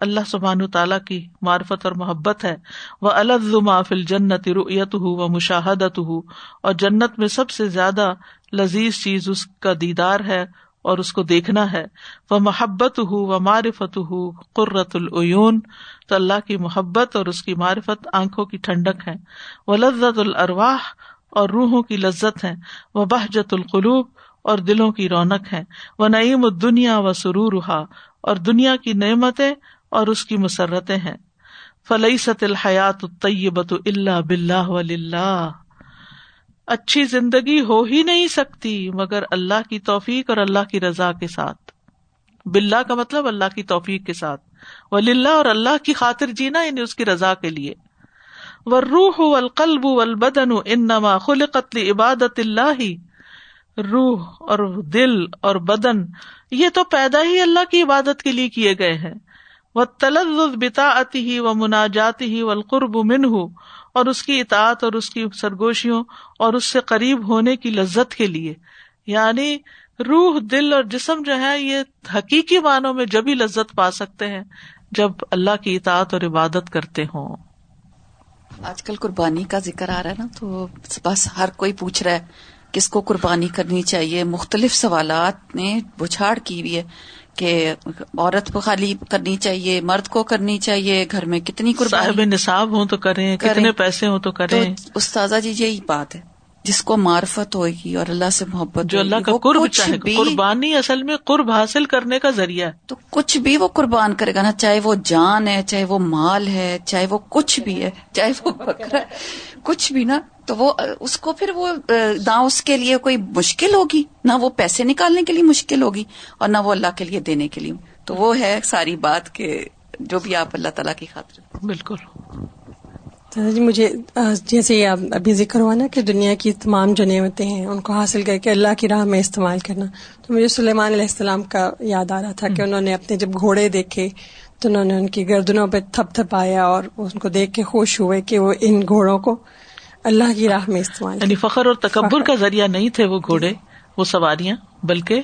اللہ سبحان تعالیٰ کی معرفت اور محبت ہے۔ وہ الفل جنت رویت ہُو و مشاہدت ہُو اور جنت میں سب سے زیادہ لذیذ چیز اس کا دیدار ہے اور اس کو دیکھنا ہے۔ وہ محبت ہو و معرفت ہو قرۃ العیون تو اللہ کی محبت اور اس کی معرفت آنکھوں کی ٹھنڈک ہے۔ وہ لذت الرواہ اور روحوں کی لذت ہے۔ وہ بہجت القلوب اور دلوں کی رونق ہے۔ وہ نعیم الدنیا و سرورحا اور دنیا کی نعمتیں اور اس کی مسرتیں ہیں۔ فلئی ست الحیات الطیبت اللہ بلّہ و اچھی زندگی ہو ہی نہیں سکتی، مگر اللہ کی توفیق اور اللہ کی رضا کے ساتھ۔ بلّہ کا مطلب اللہ کی توفیق کے ساتھ۔ ولی اور اللہ کی خاطر جینا یعنی اس کی رضا کے لیے۔ و روح القلب البدن ان نما خل قتل عبادت اللہ روح اور دل اور بدن، یہ تو پیدا ہی اللہ کی عبادت کے لیے کیے گئے ہیں۔ وہ تلز بتا ہی و مناجات ہی و القرب من اور اس کی اطاعت اور اس کی سرگوشیوں اور اس سے قریب ہونے کی لذت کے لیے۔ یعنی روح، دل اور جسم جو ہے یہ حقیقی معنوں میں جبھی لذت پا سکتے ہیں جب اللہ کی اطاعت اور عبادت کرتے ہوں۔ آج کل قربانی کا ذکر آ رہا ہے نا، تو بس ہر کوئی پوچھ رہا ہے، کس کو قربانی کرنی چاہیے؟ مختلف سوالات نے بچھاڑ کی ہوئی ہے۔ کہ عورت کو خالی کرنی چاہیے مرد کو کرنی چاہیے گھر میں کتنی قربانی نصاب ہوں تو کریں کتنے پیسے ہوں تو کریں۔ استاذہ جی یہی بات ہے۔ جس کو معرفت ہوئے گی اور اللہ سے محبت جو اللہ کا قرب چاہے قربانی اصل میں قرب حاصل کرنے کا ذریعہ ہے۔ تو کچھ بھی وہ قربان کرے گا نا چاہے وہ جان ہے چاہے وہ مال ہے چاہے وہ کچھ بھی ہے چاہے وہ بکرا کچھ بھی نا۔ تو وہ اس کو پھر وہ نہ اس کے لیے کوئی مشکل ہوگی نہ وہ پیسے نکالنے کے لیے مشکل ہوگی اور نہ وہ اللہ کے لیے دینے کے لیے۔ تو وہ ہے ساری بات کہ جو بھی آپ اللہ تعالیٰ کی خاطر۔ بالکل۔ جی مجھے جیسے آپ ابھی ذکر ہوا نا کہ دنیا کی تمام جو نعمتیں ہیں ان کو حاصل کر کے اللہ کی راہ میں استعمال کرنا۔ تو مجھے سلیمان علیہ السلام کا یاد آ رہا تھا کہ انہوں نے اپنے جب گھوڑے دیکھے تو انہوں نے ان کی گردنوں پہ تھپ تھپ آیا اور ان کو دیکھ کے خوش ہوئے کہ وہ ان گھوڑوں کو اللہ کی راہ میں استعمال یعنی فخر اور تکبر کا ذریعہ نہیں تھے وہ گھوڑے وہ سواریاں بلکہ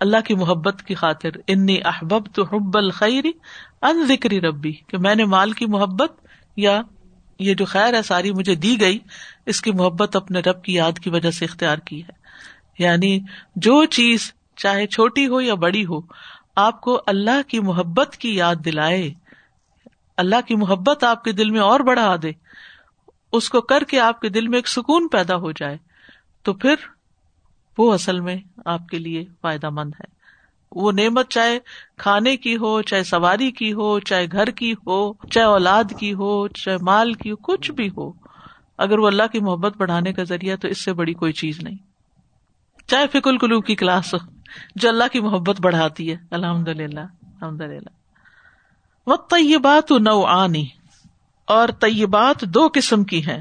اللہ کی محبت کی خاطر انی احبب تو حب الخری ان ذکری ربی کہ میں نے مال کی محبت یا یہ جو خیر ہے ساری مجھے دی گئی اس کی محبت اپنے رب کی یاد کی وجہ سے اختیار کی ہے۔ یعنی جو چیز چاہے چھوٹی ہو یا بڑی ہو آپ کو اللہ کی محبت کی یاد دلائے۔ اللہ کی محبت آپ کے دل میں اور بڑھا دے۔ اس کو کر کے آپ کے دل میں ایک سکون پیدا ہو جائے، تو پھر وہ اصل میں آپ کے لیے فائدہ مند ہے۔ وہ نعمت چاہے کھانے کی ہو، چاہے سواری کی ہو، چاہے گھر کی ہو، چاہے اولاد کی ہو، چاہے مال کی ہو، کچھ بھی ہو۔ اگر وہ اللہ کی محبت بڑھانے کا ذریعہ تو اس سے بڑی کوئی چیز نہیں۔ چاہے فکل القلوب کی کلاس ہو، جو اللہ کی محبت بڑھاتی ہے۔ الحمد للہ الحمد للہ وہ طیبات نو آنی اور طیبات دو قسم کی ہیں۔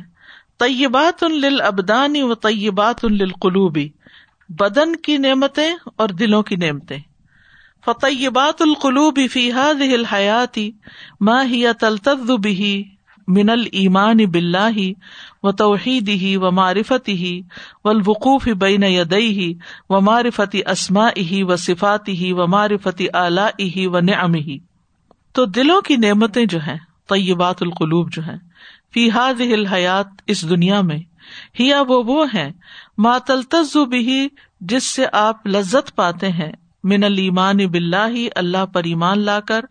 طیبات ان ابدانی و طیبات للقلوبی بدن کی نعمتیں اور دلوں کی نعمتیں۔ فطیبات القلوب فی هذه الحیات ما هي تلتذ به من الایمان باللہ و توحیدہ و والوقوف بین یدیہ و معرفت اسمائہ و صفاتہ و و تو دلوں کی نعمتیں جو ہیں طیبات القلوب جو ہیں۔ فی هذه الحیات، اس دنیا میں، ہیا وہ وہ ہیں، ما تلتز بھی جس سے آپ لذت پاتے ہیں، من المان بلّہ اللہ پر ایمان لا کر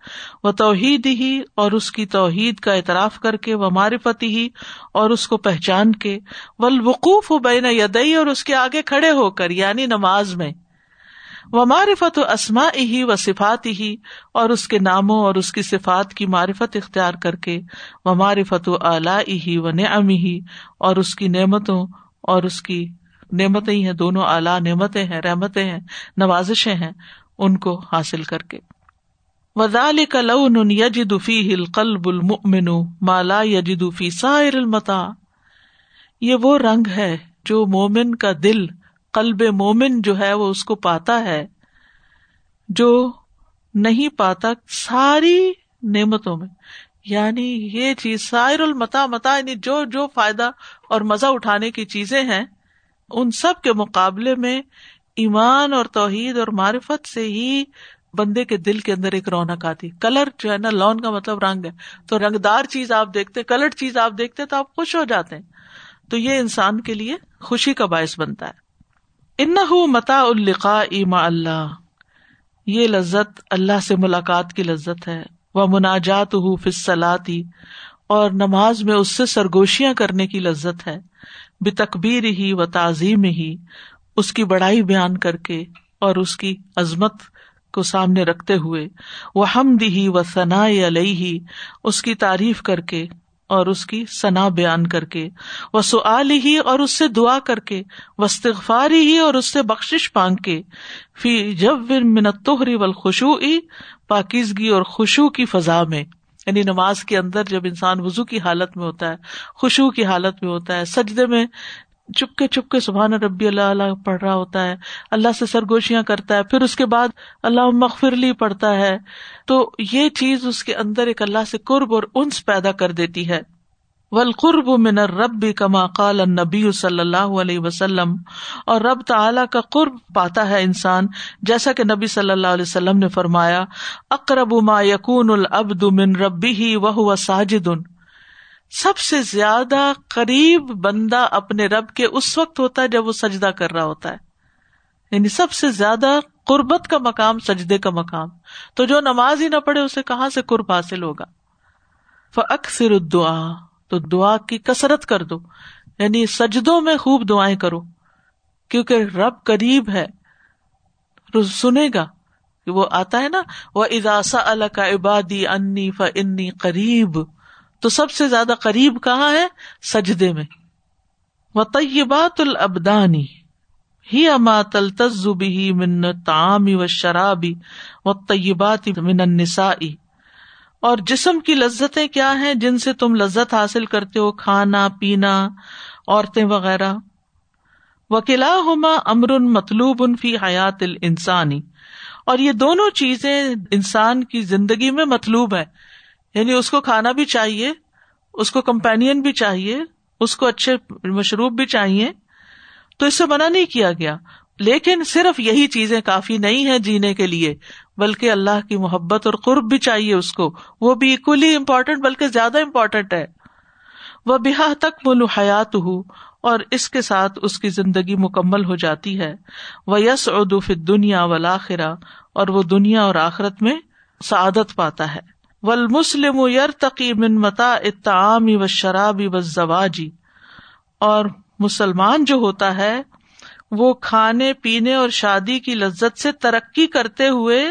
وہ توحید ہی اور اس کی توحید کا اعتراف کر کے وہ معرفت ہی اور اس کو پہچان کے ولوقوف بین یدئی اور اس کے آگے کھڑے ہو کر یعنی نماز میں۔ وہ معرفت و اسما ہی و صفات ہی اور اس کے ناموں اور اس کی صفات کی معرفت اختیار کر کے وہ معرفت و اعلی ہی و نعم ہی اور اس کی نعمتوں اور اس کی نعمتیں ہی ہیں، دونوں اعلیٰ نعمتیں ہیں، رحمتیں ہیں، نوازشیں ہیں، ان کو حاصل کر کے۔ وزال کا لون یجدفی ہل قلب المن مالا یجدفی سائر المتا یہ وہ رنگ ہے جو مومن کا دل قلب مومن جو ہے وہ اس کو پاتا ہے، جو نہیں پاتا ساری نعمتوں میں۔ یعنی یہ چیز سائر المتا متا یعنی جو جو فائدہ اور مزہ اٹھانے کی چیزیں ہیں، ان سب کے مقابلے میں ایمان اور توحید اور معرفت سے ہی بندے کے دل کے اندر ایک رونق آتی۔ کلر جو ہے نا، لون کا مطلب رنگ ہے۔ تو رنگدار چیز آپ دیکھتے، کلر چیز آپ دیکھتے تو آپ خوش ہو جاتے ہیں۔ تو یہ انسان کے لیے خوشی کا باعث بنتا ہے۔ ان متا القا اما اللہ۔ یہ لذت اللہ سے ملاقات کی لذت ہے۔ وہ مناجات ہُو فصلاتی اور نماز میں اس سے سرگوشیاں کرنے کی لذت ہے۔ بے تقبیر ہی و تعظیم ہی اس کی بڑائی بیان کر کے اور اس کی عظمت کو سامنے رکھتے ہوئے۔ وہ ہم دی و ثنا علیہ اس کی تعریف کر کے۔ اور اس کی ثنا بیان کر کے وہ سعال ہی اور اس سے دعا کر کے وسطاری ہی اور اس سے بخش مانگ کے، فی جب منتری و خوشو پاکیزگی اور خوشو کی فضا میں۔ یعنی نماز کے اندر جب انسان وضو کی حالت میں ہوتا ہے خوشو کی حالت میں ہوتا ہے، سجدے میں چپکے چپکے سبحان ربی اللہ اللہ پڑھ رہا ہوتا ہے۔ اللہ سے سرگوشیاں کرتا ہے۔ پھر اس کے بعد اللہ مغفرلی پڑھتا ہے۔ تو یہ چیز اس کے اندر ایک اللہ سے قرب اور انس پیدا کر دیتی ہے۔ ولقرب من رب کما قال نبی صلی اللہ علیہ وسلم۔ اور رب تعلی کا قرب پاتا ہے انسان۔ جیسا کہ نبی صلی اللہ علیہ وسلم نے فرمایا، اقرب ما یقون العبد من ربی ہی وہ ساجد۔ سب سے زیادہ قریب بندہ اپنے رب کے اس وقت ہوتا ہے جب وہ سجدہ کر رہا ہوتا ہے۔ یعنی سب سے زیادہ قربت کا مقام سجدے کا مقام۔ تو جو نماز ہی نہ پڑھے اسے کہاں سے قرب حاصل ہوگا؟ فکثر الدعا تو دعا کی کسرت کر دو۔ یعنی سجدوں میں خوب دعائیں کرو۔ کیونکہ رب قریب ہے۔ سنے گا وہ آتا ہے نا وہ اداسا اللہ کا عبادی انی ف انی قریب تو سب سے زیادہ قریب کہاں ہے؟ سجدے میں۔ وہ طیبات العبدانی ہی اما تلتزبی من تعامی و شرابی و طیبات من النسائی اور جسم کی لذتیں کیا ہیں جن سے تم لذت حاصل کرتے ہو؟ کھانا، پینا، عورتیں وغیرہ۔ وکلا ہوما امر مطلوب ان فی حیات انسانی اور یہ دونوں چیزیں انسان کی زندگی میں مطلوب ہے یعنی اس کو کھانا بھی چاہیے اس کو کمپینین بھی چاہیے، اس کو اچھے مشروب بھی چاہیے۔ تو اس سے منع نہیں کیا گیا۔ لیکن صرف یہی چیزیں کافی نہیں ہے جینے کے لیے، بلکہ اللہ کی محبت اور قرب بھی چاہیے اس کو۔ وہ بھی اکولی امپورٹینٹ بلکہ زیادہ امپورٹینٹ ہے۔ وہ بحا تک ملو حیات ہو اور اس کے ساتھ اس کی زندگی مکمل ہو جاتی ہے۔ وہ یس ادوف دنیا ولاخرا اور وہ دنیا اور آخرت میں سعادت پاتا ہے۔ ول مسلم یر من متا اتعامی و شرابی و زواجی اور مسلمان جو ہوتا ہے، وہ کھانے، پینے اور شادی کی لذت سے ترقی کرتے ہوئے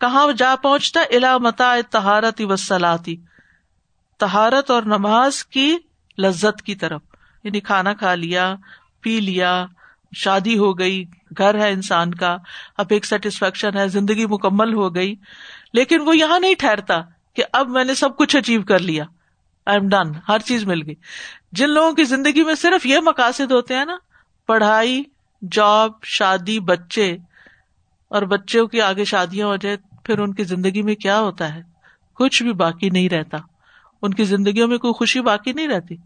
کہاں جا پہنچتا؟ الا متا تہارت وسلاتی تہارت اور نماز کی لذت کی طرف۔ یعنی کھانا کھا لیا، پی لیا، شادی ہو گئی، گھر ہے انسان کا، اب ایک سیٹسفیکشن ہے، زندگی مکمل ہو گئی۔ لیکن وہ یہاں نہیں ٹھہرتا۔ کہ اب میں نے سب کچھ اچیو کر لیا۔ آئی ایم ڈن ہر چیز مل گئی۔ جن لوگوں کی زندگی میں صرف یہ مقاصد ہوتے ہیں نا، پڑھائی جاب شادی، بچے، اور بچوں کی آگے شادیاں ہو جائے، پھر ان کی زندگی میں کیا ہوتا ہے؟ کچھ بھی باقی نہیں رہتا۔ ان کی زندگیوں میں کوئی خوشی باقی نہیں رہتی۔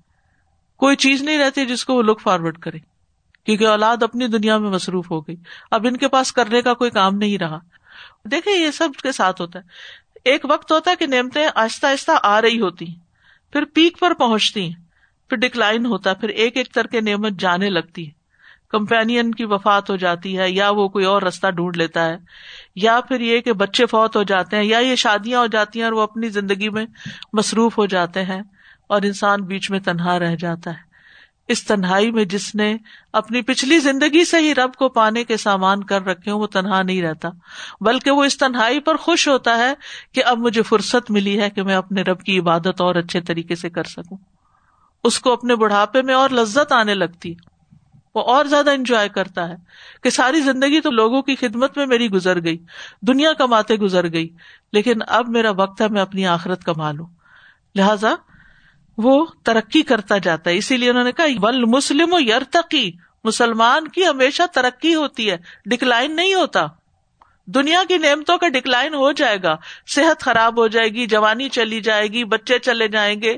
کوئی چیز نہیں رہتی جس کو وہ لک فارورڈ کرے۔ کیونکہ اولاد اپنی دنیا میں مصروف ہو گئی۔ اب ان کے پاس کرنے کا کوئی کام نہیں رہا۔ دیکھیں، یہ سب کے ساتھ ہوتا ہے۔ ایک وقت ہوتا ہے کہ نعمتیں آہستہ آہستہ آ رہی ہوتی ہیں۔ پھر پیک پر پہنچتی ہیں، پھر ڈکلائن ہوتا ہے، پھر ایک ایک کر کے نعمت جانے لگتی ہے۔ کمپینین کی وفات ہو جاتی ہے، یا وہ کوئی اور رستہ ڈھونڈ لیتا ہے، یا پھر یہ کہ بچے فوت ہو جاتے ہیں، یا یہ شادیاں ہو جاتی ہیں اور وہ اپنی زندگی میں مصروف ہو جاتے ہیں اور انسان بیچ میں تنہا رہ جاتا ہے۔ اس تنہائی میں جس نے اپنی پچھلی زندگی سے ہی رب کو پانے کے سامان کر رکھے ہوں، وہ تنہا نہیں رہتا۔ بلکہ وہ اس تنہائی پر خوش ہوتا ہے کہ اب مجھے فرصت ملی ہے کہ میں اپنے رب کی عبادت اور اچھے طریقے سے کر سکوں۔ اس کو اپنے بڑھاپے میں اور لذت آنے لگتی۔ وہ اور زیادہ انجوائے کرتا ہے کہ ساری زندگی تو لوگوں کی خدمت میں میری گزر گئی، دنیا کماتے گزر گئی، لیکن اب میرا وقت ہے، میں اپنی آخرت کما لوں۔ لہذا وہ ترقی کرتا جاتا ہے۔ اسی لیے انہوں نے کہا ول مسلم یرتقی۔ مسلمان کی ہمیشہ ترقی ہوتی ہے، ڈکلائن نہیں ہوتا۔ دنیا کی نعمتوں کا ڈکلائن ہو جائے گا۔ صحت خراب ہو جائے گی، جوانی چلی جائے گی، بچے چلے جائیں گے۔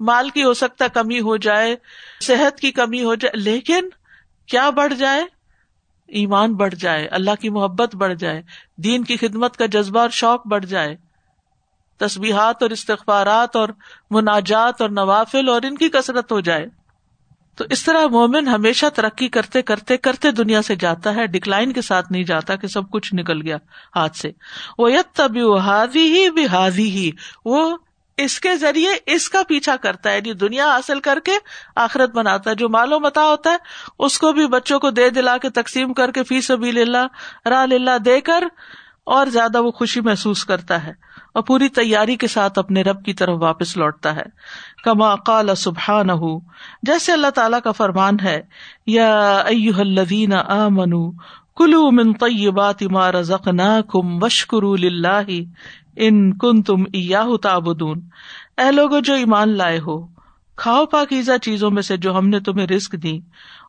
مال کی ہو سکتا کمی ہو جائے، صحت کی کمی ہو جائے۔ لیکن کیا بڑھ جائے؟ ایمان بڑھ جائے، اللہ کی محبت بڑھ جائے۔ دین کی خدمت کا جذبہ اور شوق بڑھ جائے۔ تصبیحات اور استغفارات اور مناجات اور نوافل اور ان کی کثرت ہو جائے۔ تو اس طرح مومن ہمیشہ ترقی کرتے کرتے کرتے دنیا سے جاتا ہے، ڈکلائن کے ساتھ نہیں جاتا کہ سب کچھ نکل گیا ہاتھ سے۔ وہ یت تبھی ہادی ہی بھی ہی وہ اس کے ذریعے اس کا پیچھا کرتا ہے یعنی دنیا حاصل کر کے آخرت بناتا ہے۔ جو مالو متا ہوتا ہے، اس کو بھی بچوں کو دے دلا کے تقسیم کر کے فیس ابھی للہ راہ للہ دے کر اور زیادہ وہ خوشی محسوس کرتا ہے اور پوری تیاری کے ساتھ اپنے رب کی طرف واپس لوٹتا ہے۔ کما قال سبحان جیسے اللہ تعالیٰ کا فرمان ہے، یا الذین آمنو کلو من طیبات ما رزقناکم وشکروا للہ ان کن تم تابدون اے لوگ جو ایمان لائے ہو، کھاؤ پاکیزہ چیزوں میں سے جو ہم نے تمہیں رسک دی،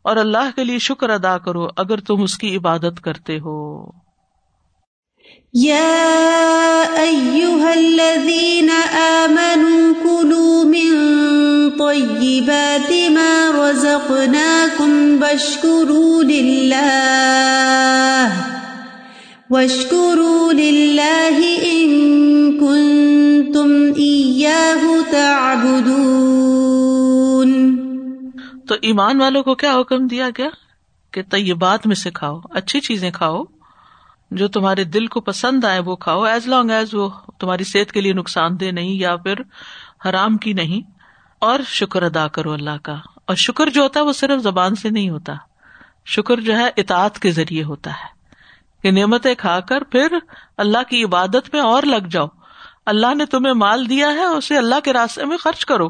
اور اللہ کے لیے شکر ادا کرو اگر تم اس کی عبادت کرتے ہو۔ يا أيها الذين آمنوا كلوا من طيبات ما رزقناكم واشكروا لله واشكروا لله إن كنتم إياه تعبدون. تو ایمان والوں کو کیا حکم دیا گیا کہ طیبات میں سے کھاؤ، اچھی چیزیں کھاؤ؟ جو تمہارے دل کو پسند آئے وہ کھاؤ۔ ایز لانگ ایز وہ تمہاری صحت کے لیے نقصان دہ نہیں یا پھر حرام کی نہیں۔ اور شکر ادا کرو اللہ کا۔ اور شکر جو ہوتا ہے وہ صرف زبان سے نہیں ہوتا۔ شکر جو ہے اطاعت کے ذریعے ہوتا ہے۔ کہ نعمتیں کھا کر پھر اللہ کی عبادت میں اور لگ جاؤ۔ اللہ نے تمہیں مال دیا ہے اسے اللہ کے راستے میں خرچ کرو۔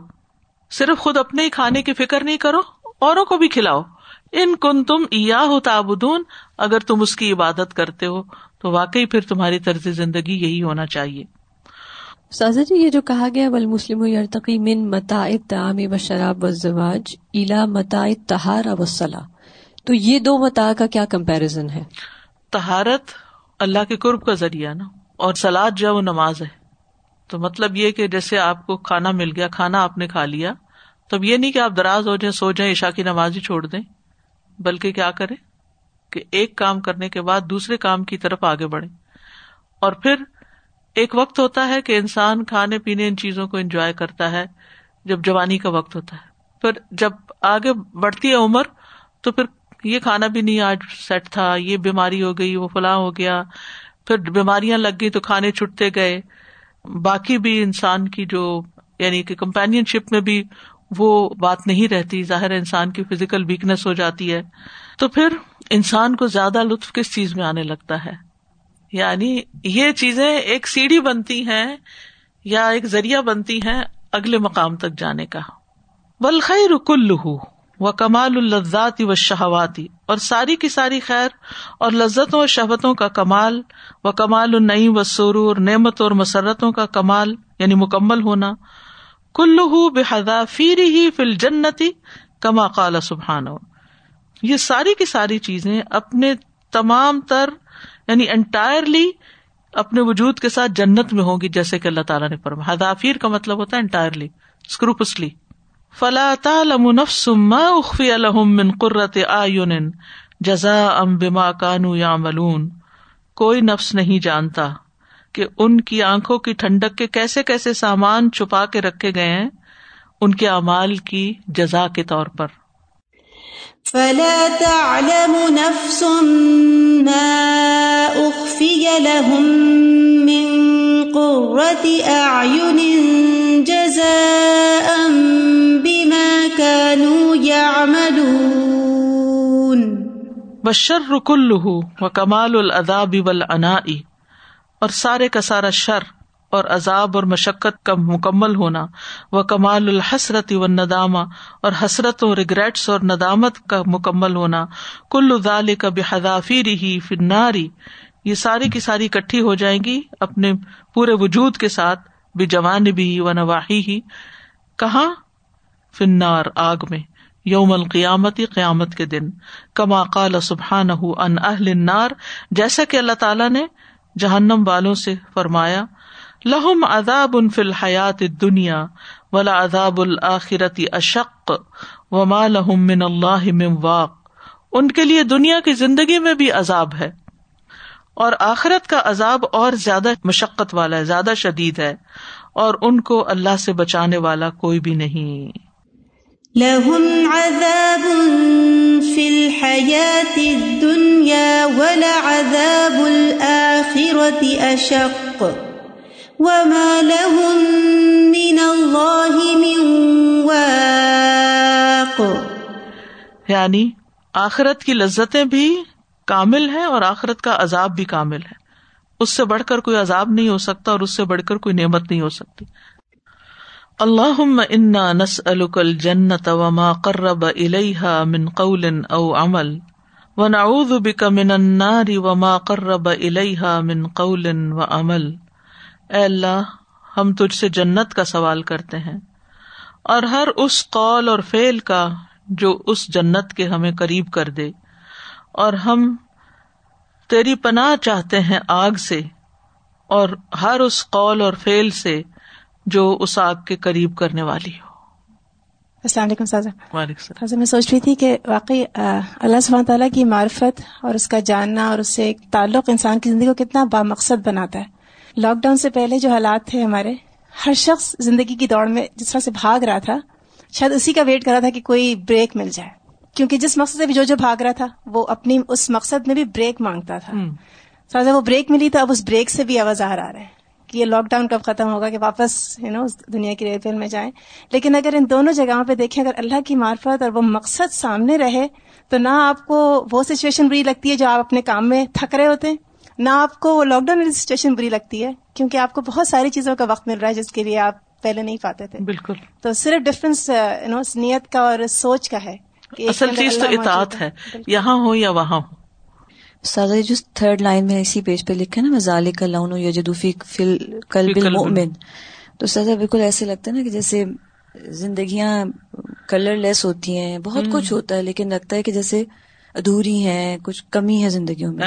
صرف خود اپنے ہی کھانے کی فکر نہیں کرو، اوروں کو بھی کھلاؤ۔ ان کن تم یا ہو تابدون اگر تم اس کی عبادت کرتے ہو تو واقعی پھر تمہاری طرز زندگی یہی ہونا چاہیے۔ سازا جی یہ جو کہا گیا بل مسلم یرتقی من متا تعام و شراب و زواج الا متا تہار و صلاح تو یہ دو متا کا کیا کمپیرزن ہے؟ تہارت اللہ کے قرب کا ذریعہ نا اور سلاد جو وہ نماز ہے۔ تو مطلب یہ کہ جیسے آپ کو کھانا مل گیا کھانا آپ نے کھا لیا تب یہ نہیں کہ آپ دراز ہو جائیں سو جائیں عشا کی نماز ہی چھوڑ دیں۔ بلکہ کیا کرے کہ ایک کام کرنے کے بعد دوسرے کام کی طرف آگے بڑھے اور پھر ایک وقت ہوتا ہے کہ انسان کھانے پینے ان چیزوں کو انجوائے کرتا ہے، جب جوانی کا وقت ہوتا ہے۔ پھر جب آگے بڑھتی ہے عمر، تو پھر یہ کھانا بھی نہیں آج سیٹ تھا، یہ بیماری ہو گئی، وہ فلاں ہو گیا۔ پھر بیماریاں لگ گئی تو کھانے چھٹتے گئے۔ باقی بھی انسان کی جو یعنی کہ کمپین شپ میں بھی وہ بات نہیں رہتی، ظاہر انسان کی فزیکل ویکنیس ہو جاتی ہے۔ تو پھر انسان کو زیادہ لطف کس چیز میں آنے لگتا ہے؟ یعنی یہ چیزیں ایک سیڑھی بنتی ہیں یا ایک ذریعہ بنتی ہیں اگلے مقام تک جانے کا۔ بلخیر کل و کمال الزاتی و شہواتی اور ساری کی ساری خیر اور لذتوں اور شہبتوں کا کمال و کمال النعیم و سرور نعمت اور مسرتوں کا کمال یعنی مکمل ہونا۔ کلو بے فیر ہی فل جنتی کما قال سبحان یہ ساری کی ساری چیزیں اپنے تمام تر یعنی انٹائرلی اپنے وجود کے ساتھ جنت میں ہوگی جیسے کہ اللہ تعالیٰ نے فرما ہدافیر کا مطلب ہوتا ہے انٹائرلی اسکروپسلی فلا تعلم نفس ما اخفی لهم من قرۃ اعین جزاء بما كانوا يعملون کوئی نفس نہیں جانتا کہ ان کی آنکھوں کی ٹھنڈک کے کیسے کیسے سامان چھپا کے رکھے گئے ہیں ان کے اعمال کی جزا کے طور پر۔ فلا تعلم نفس ما اخفي لهم من قرة اعين جزاء بما كانوا يعملون۔ والشر كله وكمال العذاب والعناء اور سارے کا سارا شر اور عذاب اور مشقت کا مکمل ہونا وہ کمال الحسرت و ندامہ اور حسرت و ریگریٹس اور ندامت کا مکمل ہونا، کل ادال کا بحدافی رہی فناری یہ ساری کی ساری کٹھی ہو جائیں گی اپنے پورے وجود کے ساتھ بھی جوان بھی و نواحی ہی کہاں فنار آگ میں، یوم القیامتی قیامت کے دن، کما قال سبحان ان اہل النار، جیسا کہ اللہ تعالیٰ نے جہنم والوں سے فرمایا، لہم اداب ان فی الحیات دنیا ولا اداب الآخرتی اشق و ما لہم من اللہ من واق۔ ان کے لیے دنیا کی زندگی میں بھی عذاب ہے۔ اور آخرت کا عذاب اور زیادہ مشقت والا ہے، زیادہ شدید ہے۔ اور ان کو اللہ سے بچانے والا کوئی بھی نہیں۔ لهم عذاب في الحياة الدنيا ولعذاب الآخرة۔ أشق وما لهم من الله من واق یعنی آخرت کی لذتیں بھی کامل ہیں اور آخرت کا عذاب بھی کامل ہے۔ اس سے بڑھ کر کوئی عذاب نہیں ہو سکتا اور اس سے بڑھ کر کوئی نعمت نہیں ہو سکتی۔ اللہ انا نس الکل جنت وما قرب الیہ من قول او عمل۔ و نعوذ بک من النار وما قرب الیہ من قول و اے اللہ، ہم تجھ سے جنت کا سوال کرتے ہیں اور ہر اس قول اور فعل کا جو اس جنت کے ہمیں قریب کر دے۔ اور ہم تیری پناہ چاہتے ہیں آگ سے اور ہر اس قول اور فعل سے جو اس آگ کے قریب کرنے والی ہو۔ السلام علیکم سازا میں سوچ رہی تھی کہ واقعی اللہ سب تعالیٰ کی معرفت اور اس کا جاننا اور اس سے ایک تعلق انسان کی زندگی کو کتنا بامقصد بناتا ہے۔ لاک ڈاؤن سے پہلے جو حالات تھے ہمارے ہر شخص زندگی کی دوڑ میں جس طرح سے بھاگ رہا تھا شاید اسی کا ویٹ کر رہا تھا کہ کوئی بریک مل جائے۔ کیونکہ جس مقصد سے بھی جو جو بھاگ رہا تھا وہ اپنی اس مقصد میں بھی بریک مانگتا تھا۔ سازا وہ بریک ملی تو اب اس بریک سے بھی آواز آ رہا ہے۔ کہ یہ لاک ڈاؤن کب ختم ہوگا کہ واپس یو نو دنیا کی ریل میں جائیں۔ لیکن اگر ان دونوں جگہوں پہ دیکھیں اگر اللہ کی معرفت اور وہ مقصد سامنے رہے تو نہ آپ کو وہ سچویشن بری لگتی ہے جو آپ اپنے کام میں تھک رہے ہوتے ہیں نہ آپ کو وہ لاک ڈاؤن والی سچویشن بری لگتی ہے کیونکہ آپ کو بہت ساری چیزوں کا وقت مل رہا ہے جس کے لیے آپ پہلے نہیں پاتے تھے۔ بالکل۔ تو صرف ڈفرینس نیت کا اور سوچ کا ہے اصل چیز تو اطاعت ہے۔ یہاں ہو یا وہاں ہو سادہ جو تھرڈ لائن میں اسی پیج پہ لکھا نا مزال کا لون یا جدوفی فل کل المؤمن۔ تو سادہ بالکل ایسے لگتا ہے نا کہ جیسے زندگیاں کلر لیس ہوتی ہیں بہت کچھ ہوتا ہے لیکن لگتا ہے کہ جیسے ادھوری ہیں کچھ کمی ہے زندگیوں میں۔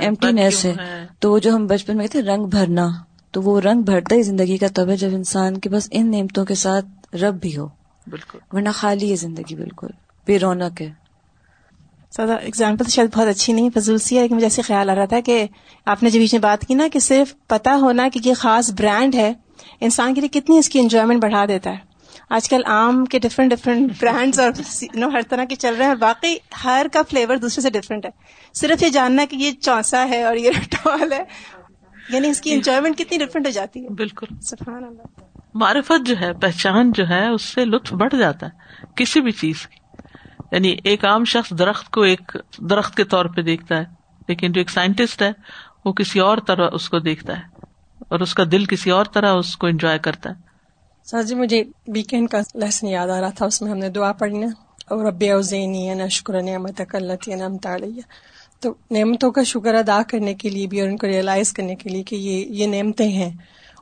ایمٹینیس ہے تو وہ جو ہم بچپن میں کہتے رنگ بھرنا تو وہ رنگ بھرتا ہی زندگی کا تب ہے جب انسان کے پاس ان نعمتوں کے ساتھ رب بھی ہو۔ بالکل۔ ورنہ خالی ہے زندگی بالکل۔ بے رونق ہے۔ سادہ اگزامپل شاید بہت اچھی نہیں فضول سی ہے لیکن مجھے ایسے خیال آ رہا تھا کہ آپ نے جو بیچ میں بات کی نا کہ صرف پتا ہونا کہ یہ خاص برانڈ ہے انسان کے لیے کتنی اس کی انجوائمنٹ بڑھا دیتا ہے۔ آج کل آم کے ڈفرینٹ ڈفرینٹ برانڈس اور نو ہر طرح کے چل رہے ہیں۔ باقی ہر کا فلیور دوسرے سے ڈفرینٹ ہے۔ صرف یہ جاننا کہ یہ چونسا ہے اور یہ رٹوال ہے یعنی اس کی انجوائمنٹ کتنی ڈفرینٹ ہو جاتی ہے۔ بالکل۔ سبحان اللہ۔ معرفت جو ہے پہچان جو ہے اس سے لطف بڑھ جاتا ہے کسی بھی چیز کی۔ یعنی ایک عام شخص درخت کو ایک درخت کے طور پہ دیکھتا ہے، لیکن جو ایک سائنٹسٹ ہے، وہ کسی اور طرح اس کو دیکھتا ہے، اور اس کا دل کسی اور طرح اس کو انجوائے کرتا ہے۔ سر جی مجھے ویکینڈ کا لیسن یاد آ رہا تھا، اس میں ہم نے دعا پڑھی نا، اور رب اوزینی نشکر نعمت کلتی نعمت تو نعمتوں کا شکر ادا کرنے کے لیے بھی اور ان کو ریئلائز کرنے کے لیے کہ یہ یہ نعمتیں ہیں۔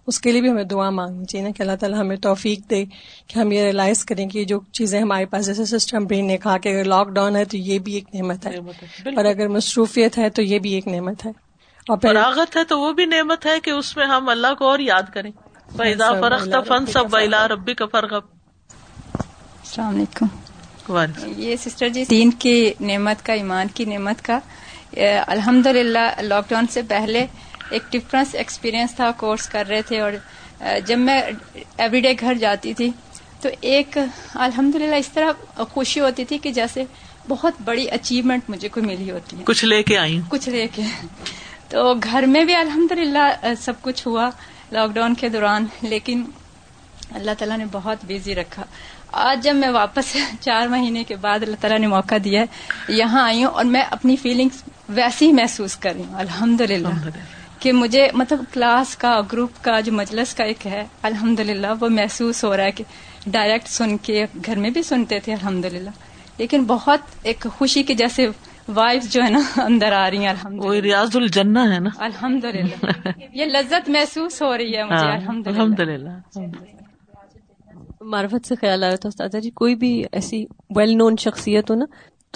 اس کے لیے بھی ہمیں دعا مانگنی چاہیے نا کہ اللہ تعالیٰ ہمیں توفیق دے کہ ہم یہ ریئلائز کریں کہ جو چیزیں ہمارے پاس جیسے سسٹم برین نے کہا کہ اگر لاک ڈاؤن ہے تو یہ بھی ایک نعمت ہے اور اگر مصروفیت ہے تو یہ بھی ایک نعمت ہے۔ اور فراغت ہے تو وہ بھی نعمت ہے کہ اس میں ہم اللہ کو اور یاد کریں۔ فیضا فرخت فن سب ویلا ربی کا فرغ السلام علیکم۔ یہ سسٹر جی دین کی نعمت کا ایمان کی نعمت کا الحمد للہ لاک ڈاؤن سے پہلے ایک ڈفرینس ایکسپیرئنس تھا کورس کر رہے تھے اور جب میں ایوری ڈے گھر جاتی تھی تو ایک الحمد للہ اس طرح خوشی ہوتی تھی کہ جیسے بہت بڑی اچیومنٹ مجھے کوئی ملی ہوتی ہے۔ کچھ لے کے آئی کچھ لے کے۔ تو گھر میں بھی الحمد للہ سب کچھ ہوا لاک ڈاؤن کے دوران لیکن اللہ تعالیٰ نے بہت بزی رکھا۔ آج جب میں واپس چار مہینے کے بعد اللہ تعالیٰ نے موقع دیا ہے یہاں آئی ہوں اور میں اپنی فیلنگس ویسی ہی محسوس کر رہی ہوں۔ الحمد للہ کہ مجھے مطلب کلاس کا گروپ کا جو مجلس کا ایک ہے الحمد للہ وہ محسوس ہو رہا ہے کہ ڈائریکٹ سن کے گھر میں بھی سنتے تھے الحمد للہ لیکن بہت ایک خوشی کے جیسے وائف جو ہے نا اندر آ رہی ہیں الحمد وہ ریاض الجنہ ہے نا۔ الحمد للہ یہ لذت محسوس ہو رہی ہے مجھے ہاں، الحمد للہ معرفت سے خیال آ رہا تھا استاد جی کوئی بھی ایسی ویل نون شخصیت ہو نا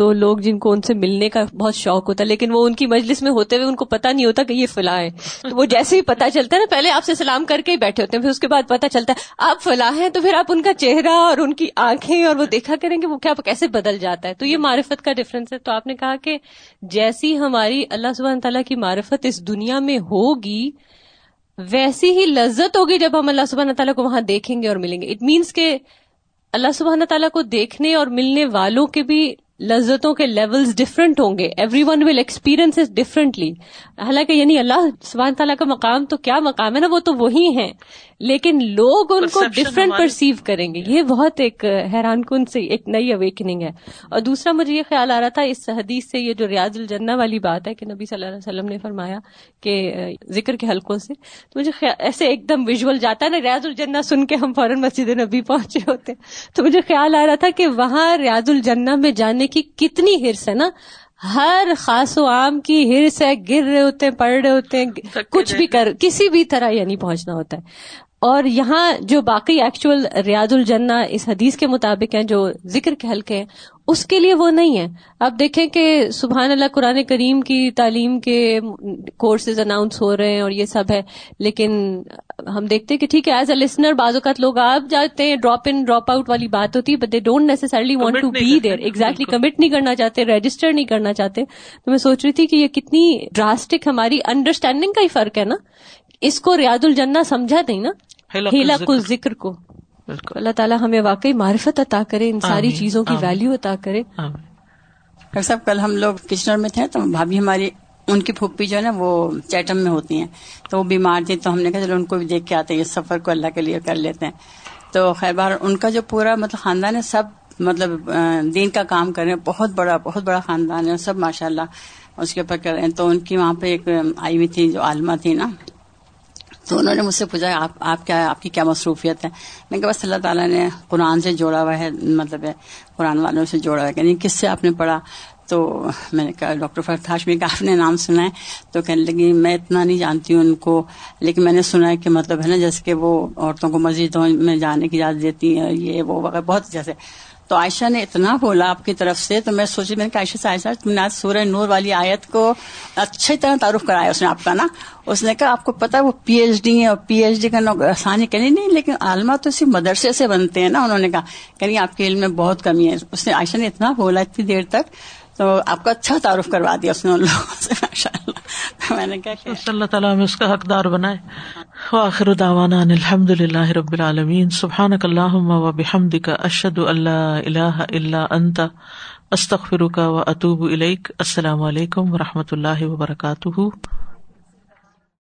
تو لوگ جن کو ان سے ملنے کا بہت شوق ہوتا ہے، لیکن وہ ان کی مجلس میں ہوتے ہوئے ان کو پتا نہیں ہوتا کہ یہ فلاں ہے تو وہ جیسے ہی پتا چلتا ہے نا، پہلے آپ سے سلام کر کے ہی بیٹھے ہوتے ہیں، پھر اس کے بعد پتا چلتا ہے آپ فلاں ہیں تو پھر آپ ان کا چہرہ اور ان کی آنکھیں اور وہ دیکھا کریں گے، وہ کیا کیسے بدل جاتا ہے۔ تو یہ معرفت کا ڈفرنس ہے۔ تو آپ نے کہا کہ جیسی ہماری اللہ سبحانہ تعالیٰ کی معرفت اس دنیا میں ہوگی، ویسی ہی لذت ہوگی جب ہم اللہ سبحانہ تعالیٰ کو وہاں دیکھیں گے اور ملیں گے۔ اٹ مینس کہ اللہ سبحانہ تعالیٰ کو دیکھنے اور ملنے والوں کے بھی لذتوں کے لیولز ڈفرینٹ ہوں گے. Everyone will experience differently حالانکہ یعنی اللہ سبحان تعالیٰ کا مقام تو کیا مقام ہے نا؟ وہ تو وہی ہیں. لیکن لوگ ان کو ڈفرینٹ پرسیو کریں گے۔ یہ بہت ایک حیران کن سے ایک نئی اویکننگ ہے۔ اور دوسرا مجھے یہ خیال آ رہا تھا اس حدیث سے یہ جو ریاض الجنہ والی بات ہے کہ نبی صلی اللہ علیہ وسلم نے فرمایا کہ ذکر کے حلقوں سے۔ تو مجھے ایسے ایک دم ویژول جاتا ہے نا ریاض الجنہ سن کے ہم فوراً مسجد نبی پہنچے ہوتے تو مجھے خیال آ رہا تھا کہ وہاں ریاض الجنہ میں جانے کی کتنی ہرس ہے نا۔ ہر خاص و عام کی ہرس ہے گر رہے ہوتے ہیں پڑھ رہے ہوتے ہیں کچھ بھی کر کسی بھی طرح یعنی پہنچنا ہوتا ہے۔ اور یہاں جو باقی ایکچوئل ریاض الجنہ اس حدیث کے مطابق ہیں جو ذکر کے حلقے ہیں اس کے لیے وہ نہیں ہے آپ دیکھیں کہ سبحان اللہ قرآن کریم کی تعلیم کے کورسز اناؤنس ہو رہے ہیں اور یہ سب ہے لیکن ہم دیکھتے کہ ٹھیک ہے ایز اے لسنر بعض اوقات لوگ آپ جاتے ہیں ڈراپ ان ڈراپ آؤٹ والی بات ہوتی ہے but they don't necessarily want to be there exactly commit نہیں کرنا چاہتے رجسٹر نہیں کرنا چاہتے۔ تو میں سوچ رہی تھی کہ یہ کتنی ڈراسٹک ہماری انڈرسٹینڈنگ کا ہی فرق ہے نا۔ اس کو ریاض الجنہ سمجھا نہیں نا؟ ہیلا کو ذکر۔ کو۔ اللہ تعالیٰ ہمیں واقعی معرفت عطا کرے ان ساری چیزوں کی ویلو عطا کرے۔ ڈاکٹر صاحب کل ہم لوگ کچنر میں تھے تو بھابھی ہماری ان کی پھوپھی جو ہے نا وہ چیٹم میں ہوتی ہیں۔ تو وہ بیمار تھی تو ہم نے کہا چلو ان کو بھی دیکھ کے آتے ہیں اس سفر کو اللہ کے لیے کر لیتے ہیں۔ تو خیر بار ان کا جو پورا مطلب خاندان ہے سب مطلب دین کا کام کر رہے ہیں۔ بہت بڑا بہت بڑا خاندان ہے سب ماشاء اللہ اس کے اوپر کر رہے ہیں۔ تو ان کی وہاں پہ ایک آئی ہوئی تھی جو عالمہ تھی نا تو انہوں نے مجھ سے پوچھا آپ آپ کیا، آپ کی کیا مصروفیت ہے؟ میں کہ بس اللہ تعالیٰ نے قرآن سے جوڑا ہوا ہے مطلب قرآن والوں سے جوڑا ہوا ہے۔ یعنی کس سے آپ نے پڑھا؟ تو میں نے کہا ڈاکٹر فرد ہاشمی کا آپ نے نام سنا ہے۔ تو کہنے لگی، میں اتنا نہیں جانتی ہوں ان کو، لیکن میں نے سنا ہے کہ مطلب ہے نا، جیسے کہ وہ عورتوں کو مسجدوں میں جانے کی اجازت دیتی ہیں، یہ وہ وغیرہ، بہت جیسے تو عائشہ نے اتنا بولا آپ کی طرف سے تو میں سوچی میں نے عائشہ سے عائشہ، تم نے آج سورہ نور والی آیت کو اچھی طرح تعارف کرایا، اس نے آپ کا نا؟ اس نے کہا، آپ کو پتا وہ پی ایچ ڈی ہے اور پی ایچ ڈی کا آسانی کہنی نہیں، لیکن عالمہ تو اسی مدرسے سے بنتے ہیں نا، انہوں نے کہا کہ آپ کے علم میں بہت کمی ہے۔ اس نے عائشہ نے اتنا بولا اتنی دیر تک تو آپ کو اچھا تعارف کروا دیا اس نے ان لوگوں سے ماشاء اللہ میں نے کہا اللہ تعالیٰ ہمیں اس کا حقدار بنائے۔ آخر ان الحمد للہ رب العالمین۔ سبحان اللہ و بحمد کا اشد اللہ اللہ اللہ انت استخر کا و اطوب الک السلام علیکم و رحمۃ اللہ وبرکاتہ۔